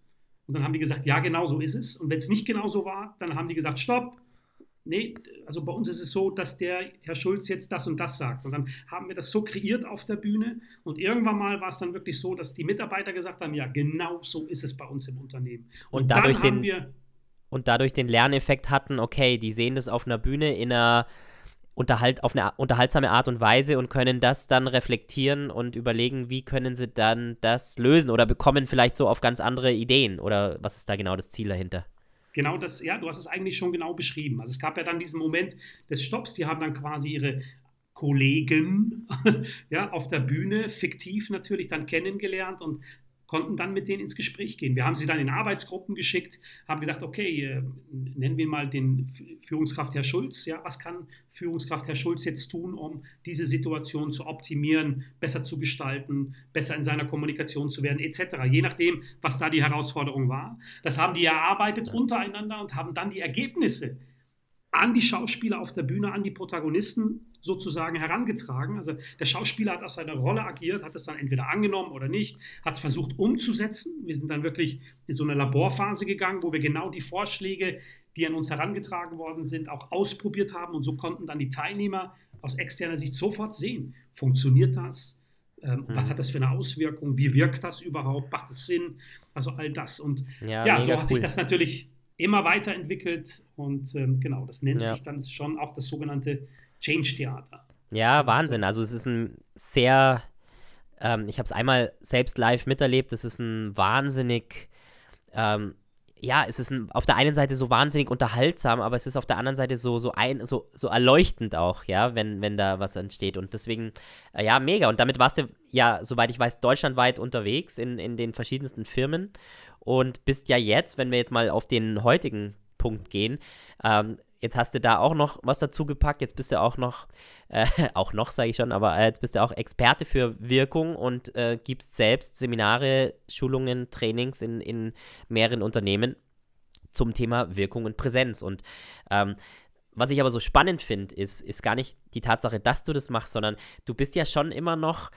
und dann haben die gesagt, ja, genau so ist es. Und wenn es nicht genau so war, dann haben die gesagt, stopp. Nee, also bei uns ist es so, dass der Herr Schulz jetzt das und das sagt. Und dann haben wir das so kreiert auf der Bühne. Und irgendwann mal war es dann wirklich so, dass die Mitarbeiter gesagt haben, ja, genau so ist es bei uns im Unternehmen. Und, und dadurch den, und dadurch den Lerneffekt hatten, okay, die sehen das auf einer Bühne in einer unterhalt, auf eine unterhaltsame Art und Weise und können das dann reflektieren und überlegen, wie können sie dann das lösen oder bekommen vielleicht so auf ganz andere Ideen oder was ist da genau das Ziel dahinter? Genau das, ja, du hast es eigentlich schon genau beschrieben. Also es gab ja dann diesen Moment des Stopps, die haben dann quasi ihre Kollegen ja, auf der Bühne, fiktiv natürlich, dann kennengelernt und konnten dann mit denen ins Gespräch gehen. Wir haben sie dann in Arbeitsgruppen geschickt, haben gesagt, okay, äh, nennen wir mal den Führungskraft Herr Schulz. Ja, was kann Führungskraft Herr Schulz jetzt tun, um diese Situation zu optimieren, besser zu gestalten, besser in seiner Kommunikation zu werden, etc. Je nachdem, was da die Herausforderung war. Das haben die erarbeitet untereinander und haben dann die Ergebnisse an die Schauspieler auf der Bühne, an die Protagonisten sozusagen herangetragen. Also der Schauspieler hat aus seiner Rolle agiert, hat es dann entweder angenommen oder nicht, hat es versucht umzusetzen. Wir sind dann wirklich in so eine Laborphase gegangen, wo wir genau die Vorschläge, die an uns herangetragen worden sind, auch ausprobiert haben. Und so konnten dann die Teilnehmer aus externer Sicht sofort sehen, funktioniert das? Ähm, mhm. Was hat das für eine Auswirkung? Wie wirkt das überhaupt? Macht es Sinn? Also all das. Und ja, ja so hat cool. sich das natürlich immer weiterentwickelt. Und ähm, genau, das nennt ja. sich dann schon auch das sogenannte Change-Theater. Ja, Wahnsinn. Also es ist ein sehr, ähm, ich habe es einmal selbst live miterlebt, es ist ein wahnsinnig, ähm, ja, es ist ein, auf der einen Seite so wahnsinnig unterhaltsam, aber es ist auf der anderen Seite so, so, ein, so, so erleuchtend auch, ja, wenn, wenn da was entsteht. Und deswegen, äh, ja, mega. Und damit warst du ja, soweit ich weiß, deutschlandweit unterwegs in, in den verschiedensten Firmen und bist ja jetzt, wenn wir jetzt mal auf den heutigen Punkt gehen, ähm, Jetzt hast du da auch noch was dazu gepackt. Jetzt bist du auch noch, äh, auch noch sage ich schon, aber äh, jetzt bist du auch Experte für Wirkung und äh, gibst selbst Seminare, Schulungen, Trainings in, in mehreren Unternehmen zum Thema Wirkung und Präsenz. Und ähm, was ich aber so spannend finde, ist, ist gar nicht die Tatsache, dass du das machst, sondern du bist ja schon immer noch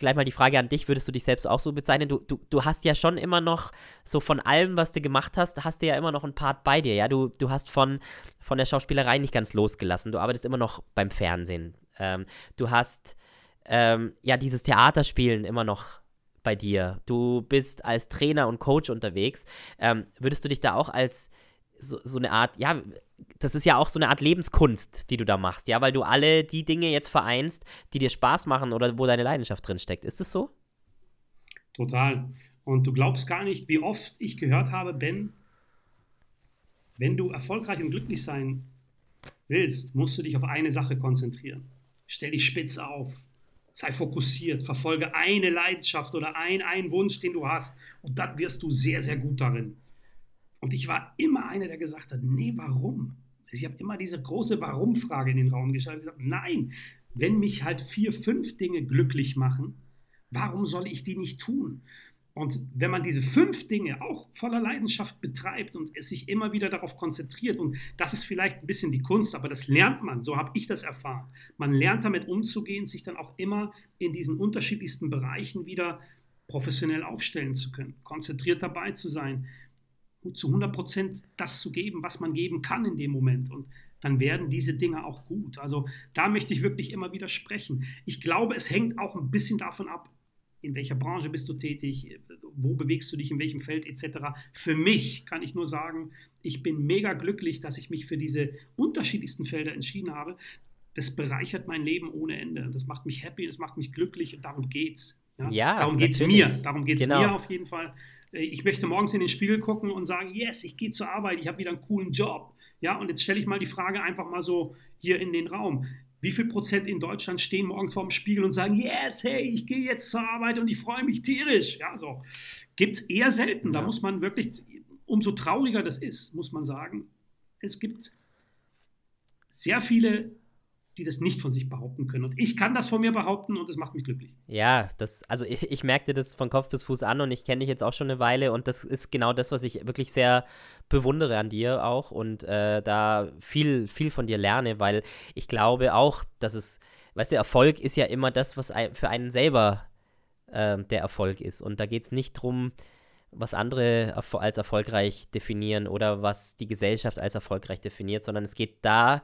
gleich mal die Frage an dich, würdest du dich selbst auch so bezeichnen? Du, du, du hast ja schon immer noch, so von allem, was du gemacht hast, hast du ja immer noch einen Part bei dir, ja? Du, du hast von, von der Schauspielerei nicht ganz losgelassen. Du arbeitest immer noch beim Fernsehen. Ähm, du hast ähm, ja dieses Theaterspielen immer noch bei dir. Du bist als Trainer und Coach unterwegs. Ähm, würdest du dich da auch als so, so eine Art, ja, das ist ja auch so eine Art Lebenskunst, die du da machst, ja, weil du alle die Dinge jetzt vereinst, die dir Spaß machen oder wo deine Leidenschaft drin steckt. Ist es so? Total. Und du glaubst gar nicht, wie oft ich gehört habe, Ben, wenn du erfolgreich und glücklich sein willst, musst du dich auf eine Sache konzentrieren. Stell dich spitz auf. sei fokussiert, verfolge eine Leidenschaft oder ein, einen Wunsch, den du hast und dann wirst du sehr, sehr gut darin. Und ich war immer einer, der gesagt hat, nee, warum? Ich habe immer diese große Warum-Frage in den Raum gestellt und gesagt, nein, wenn mich halt vier, fünf Dinge glücklich machen, warum soll ich die nicht tun? Und wenn man diese fünf Dinge auch voller Leidenschaft betreibt und es sich immer wieder darauf konzentriert, und das ist vielleicht ein bisschen die Kunst, aber das lernt man, so habe ich das erfahren. Man lernt damit umzugehen, sich dann auch immer in diesen unterschiedlichsten Bereichen wieder professionell aufstellen zu können, konzentriert dabei zu sein, zu 100 Prozent das zu geben, was man geben kann in dem Moment. Und dann werden diese Dinge auch gut. Also da möchte ich wirklich immer wieder sprechen. Ich glaube, es hängt auch ein bisschen davon ab, in welcher Branche bist du tätig, wo bewegst du dich, in welchem Feld etc. Für mich kann ich nur sagen, ich bin mega glücklich, dass ich mich für diese unterschiedlichsten Felder entschieden habe. Das bereichert mein Leben ohne Ende. Das macht mich happy, das macht mich glücklich und darum geht's. Ja, ja darum geht es mir. Darum geht es genau. mir auf jeden Fall. Ich möchte morgens in den Spiegel gucken und sagen, yes, ich gehe zur Arbeit, ich habe wieder einen coolen Job. Ja, und jetzt stelle ich mal die Frage einfach mal so hier in den Raum. Wie viel Prozent in Deutschland stehen morgens vorm Spiegel und sagen, yes, hey, ich gehe jetzt zur Arbeit und ich freue mich tierisch? Ja, so. Gibt es eher selten. Da muss man wirklich, umso trauriger das ist, muss man sagen, es gibt sehr viele die das nicht von sich behaupten können. Und ich kann das von mir behaupten und das macht mich glücklich. Ja, das, also ich, ich merkte das von Kopf bis Fuß an und ich kenne dich jetzt auch schon eine Weile und das ist genau das, was ich wirklich sehr bewundere an dir auch und äh, da viel, viel von dir lerne, weil ich glaube auch, dass es, weißt du, Erfolg ist ja immer das, was für einen selber äh, der Erfolg ist. Und da geht es nicht darum, was andere als erfolgreich definieren oder was die Gesellschaft als erfolgreich definiert, sondern es geht da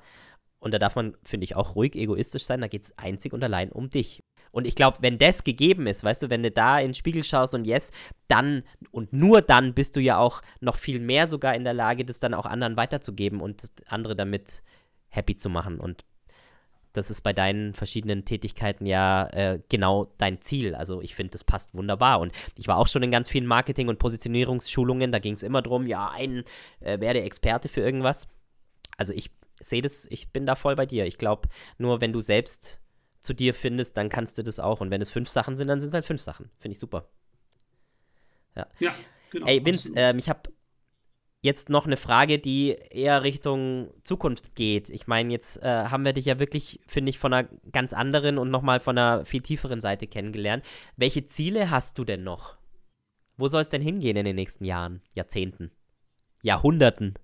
und da darf man, finde ich, auch ruhig egoistisch sein. Da geht es einzig und allein um dich. Und ich glaube, wenn das gegeben ist, weißt du, wenn du da in den Spiegel schaust und yes, dann und nur dann bist du ja auch noch viel mehr sogar in der Lage, das dann auch anderen weiterzugeben und andere damit happy zu machen. Und das ist bei deinen verschiedenen Tätigkeiten ja äh, genau dein Ziel. Also ich finde, das passt wunderbar. Und ich war auch schon in ganz vielen Marketing- und Positionierungsschulungen. Da ging es immer darum, ja, ein äh, werde Experte für irgendwas. Also ich sehe das, ich bin da voll bei dir. Ich glaube, nur wenn du selbst zu dir findest, dann kannst du das auch. Und wenn es fünf Sachen sind, dann sind es halt fünf Sachen. Finde ich super. Ja, ja genau. Ey, Vince, ähm, ich habe jetzt noch eine Frage, die eher Richtung Zukunft geht. Ich meine, jetzt äh, haben wir dich ja wirklich, finde ich, von einer ganz anderen und nochmal von einer viel tieferen Seite kennengelernt. Welche Ziele hast du denn noch? Wo soll es denn hingehen in den nächsten Jahren, Jahrzehnten, Jahrhunderten?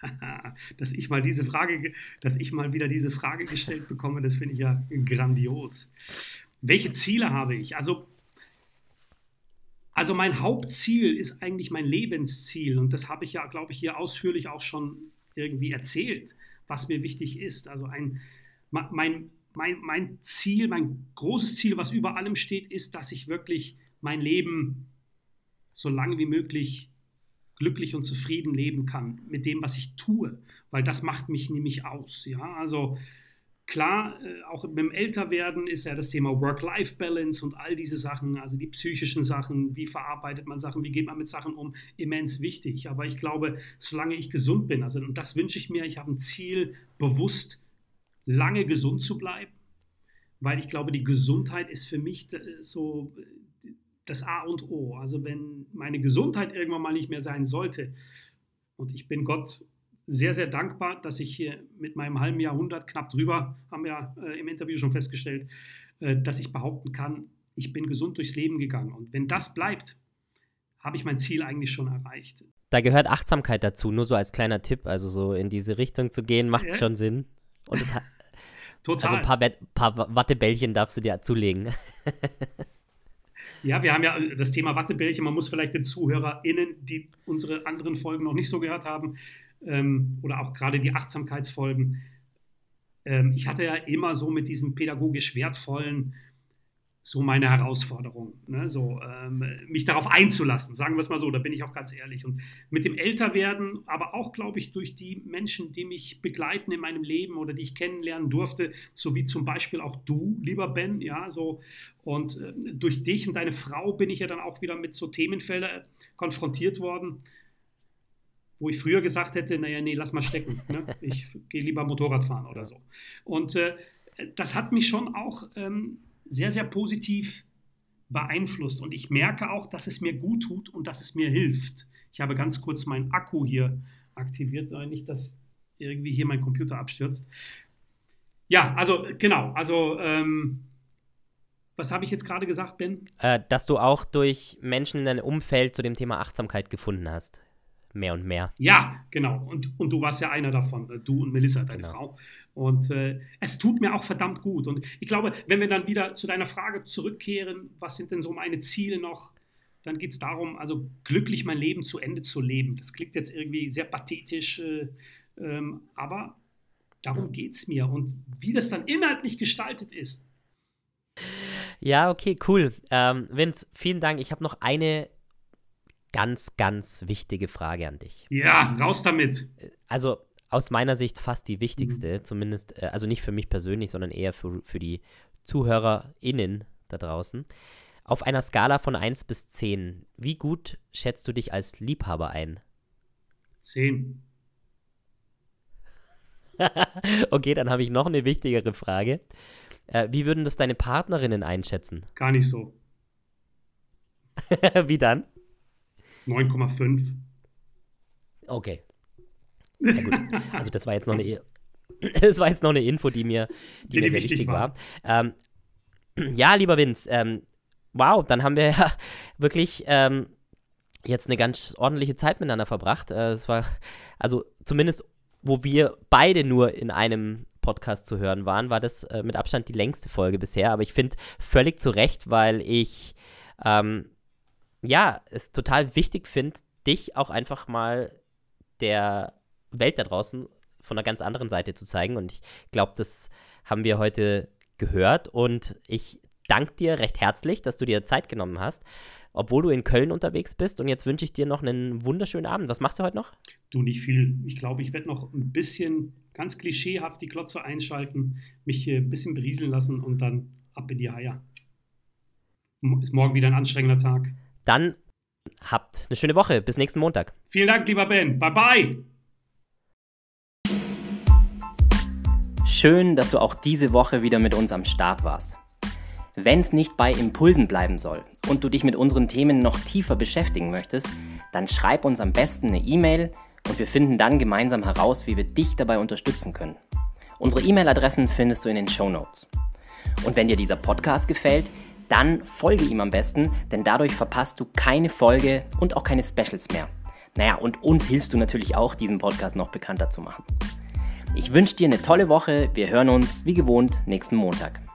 dass ich mal diese Frage, dass ich mal wieder diese Frage gestellt bekomme, das finde ich ja grandios. Welche Ziele habe ich? Also, also mein Hauptziel ist eigentlich mein Lebensziel und das habe ich ja, glaube ich, hier ausführlich auch schon irgendwie erzählt, was mir wichtig ist. Also ein, mein, mein, mein Ziel, mein großes Ziel, was über allem steht, ist, dass ich wirklich mein Leben so lange wie möglich glücklich und zufrieden leben kann mit dem, was ich tue, weil das macht mich nämlich aus. Ja, also klar, äh, auch mit dem Älterwerden ist ja das Thema Work-Life-Balance und all diese Sachen, also die psychischen Sachen, wie verarbeitet man Sachen, wie geht man mit Sachen um, immens wichtig. Aber ich glaube, solange ich gesund bin, also und das wünsche ich mir, ich habe ein Ziel, bewusst lange gesund zu bleiben, weil ich glaube, die Gesundheit ist für mich äh, so das A und O. Also wenn meine Gesundheit irgendwann mal nicht mehr sein sollte, und ich bin Gott sehr, sehr dankbar, dass ich hier mit meinem halben Jahrhundert knapp drüber, haben wir äh, im Interview schon festgestellt, äh, dass ich behaupten kann, ich bin gesund durchs Leben gegangen. Und wenn das bleibt, habe ich mein Ziel eigentlich schon erreicht. Da gehört Achtsamkeit dazu, nur so als kleiner Tipp. Also so in diese Richtung zu gehen, macht ja. schon Sinn. Und es hat. Total. Also ein paar, paar Wattebällchen darfst du dir zulegen. Ja, wir haben ja das Thema Wattebällchen. Man muss vielleicht den ZuhörerInnen, die unsere anderen Folgen noch nicht so gehört haben, ähm, oder auch gerade die Achtsamkeitsfolgen. Ähm, ich hatte ja immer so mit diesen pädagogisch wertvollen so meine Herausforderung, ne? so ähm, mich darauf einzulassen, sagen wir es mal so, da bin ich auch ganz ehrlich. Und mit dem Älterwerden, aber auch, glaube ich, durch die Menschen, die mich begleiten in meinem Leben oder die ich kennenlernen durfte, so wie zum Beispiel auch du, lieber Ben, ja, so und äh, durch dich und deine Frau bin ich ja dann auch wieder mit so Themenfeldern konfrontiert worden, wo ich früher gesagt hätte, naja, nee, lass mal stecken, ne? ich gehe lieber Motorrad fahren oder so. Und äh, das hat mich schon auch ähm, sehr, sehr positiv beeinflusst. Und ich merke auch, dass es mir gut tut und dass es mir hilft. Ich habe ganz kurz meinen Akku hier aktiviert, nicht, dass irgendwie hier mein Computer abstürzt. Ja, also genau, also ähm, was habe ich jetzt gerade gesagt, Ben? Äh, dass du auch durch Menschen in deinem Umfeld zu dem Thema Achtsamkeit gefunden hast. Mehr und mehr. Ja, genau. Und, und du warst ja einer davon, äh, du und Melissa, deine genau. Frau. Und äh, es tut mir auch verdammt gut. Und ich glaube, wenn wir dann wieder zu deiner Frage zurückkehren, was sind denn so meine Ziele noch? Dann geht es darum, also glücklich mein Leben zu Ende zu leben. Das klingt jetzt irgendwie sehr pathetisch, äh, ähm, aber darum geht es mir. Und wie das dann inhaltlich gestaltet ist, ja, okay, cool. Ähm, Vince, vielen Dank. Ich habe noch eine ganz, ganz wichtige Frage an dich. Ja, raus damit. Also aus meiner Sicht fast die wichtigste, mhm. zumindest, äh, also nicht für mich persönlich, sondern eher für, für die ZuhörerInnen da draußen. Auf einer Skala von 1 bis 10, wie gut schätzt du dich als Liebhaber ein? 10. okay, dann habe ich noch eine wichtigere Frage. Äh, wie würden das deine Partnerinnen einschätzen? Gar nicht so. wie dann? 9,5. Okay. Sehr gut. Also das war jetzt noch eine, das war jetzt noch eine Info, die mir, die, die mir sehr wichtig war. war. Ähm, ja, lieber Vince, ähm, wow, dann haben wir ja wirklich ähm, jetzt eine ganz ordentliche Zeit miteinander verbracht. Äh, es war, also zumindest, wo wir beide nur in einem Podcast zu hören waren, war das äh, mit Abstand die längste Folge bisher. Aber ich finde völlig zu Recht, weil ich ähm, ja es total wichtig finde, dich auch einfach mal der Welt da draußen von einer ganz anderen Seite zu zeigen. Und ich glaube, das haben wir heute gehört. Und ich danke dir recht herzlich, dass du dir Zeit genommen hast, obwohl du in Köln unterwegs bist. Und jetzt wünsche ich dir noch einen wunderschönen Abend. Was machst du heute noch? Du nicht viel. Ich glaube, ich werde noch ein bisschen ganz klischeehaft die Glotze einschalten, mich ein bisschen berieseln lassen und dann ab in die Haie. Ist morgen wieder ein anstrengender Tag. Dann habt eine schöne Woche. Bis nächsten Montag. Vielen Dank, lieber Ben. Bye bye. Schön, dass du auch diese Woche wieder mit uns am Start warst. Wenn es nicht bei Impulsen bleiben soll und du dich mit unseren Themen noch tiefer beschäftigen möchtest, dann schreib uns am besten eine E-Mail und wir finden dann gemeinsam heraus, wie wir dich dabei unterstützen können. Unsere E-Mail-Adressen findest du in den Show Notes. Und wenn dir dieser Podcast gefällt, dann folge ihm am besten, denn dadurch verpasst du keine Folge und auch keine Specials mehr. Naja, und uns hilfst du natürlich auch, diesen Podcast noch bekannter zu machen. Ich wünsche dir eine tolle Woche. Wir hören uns wie gewohnt nächsten Montag.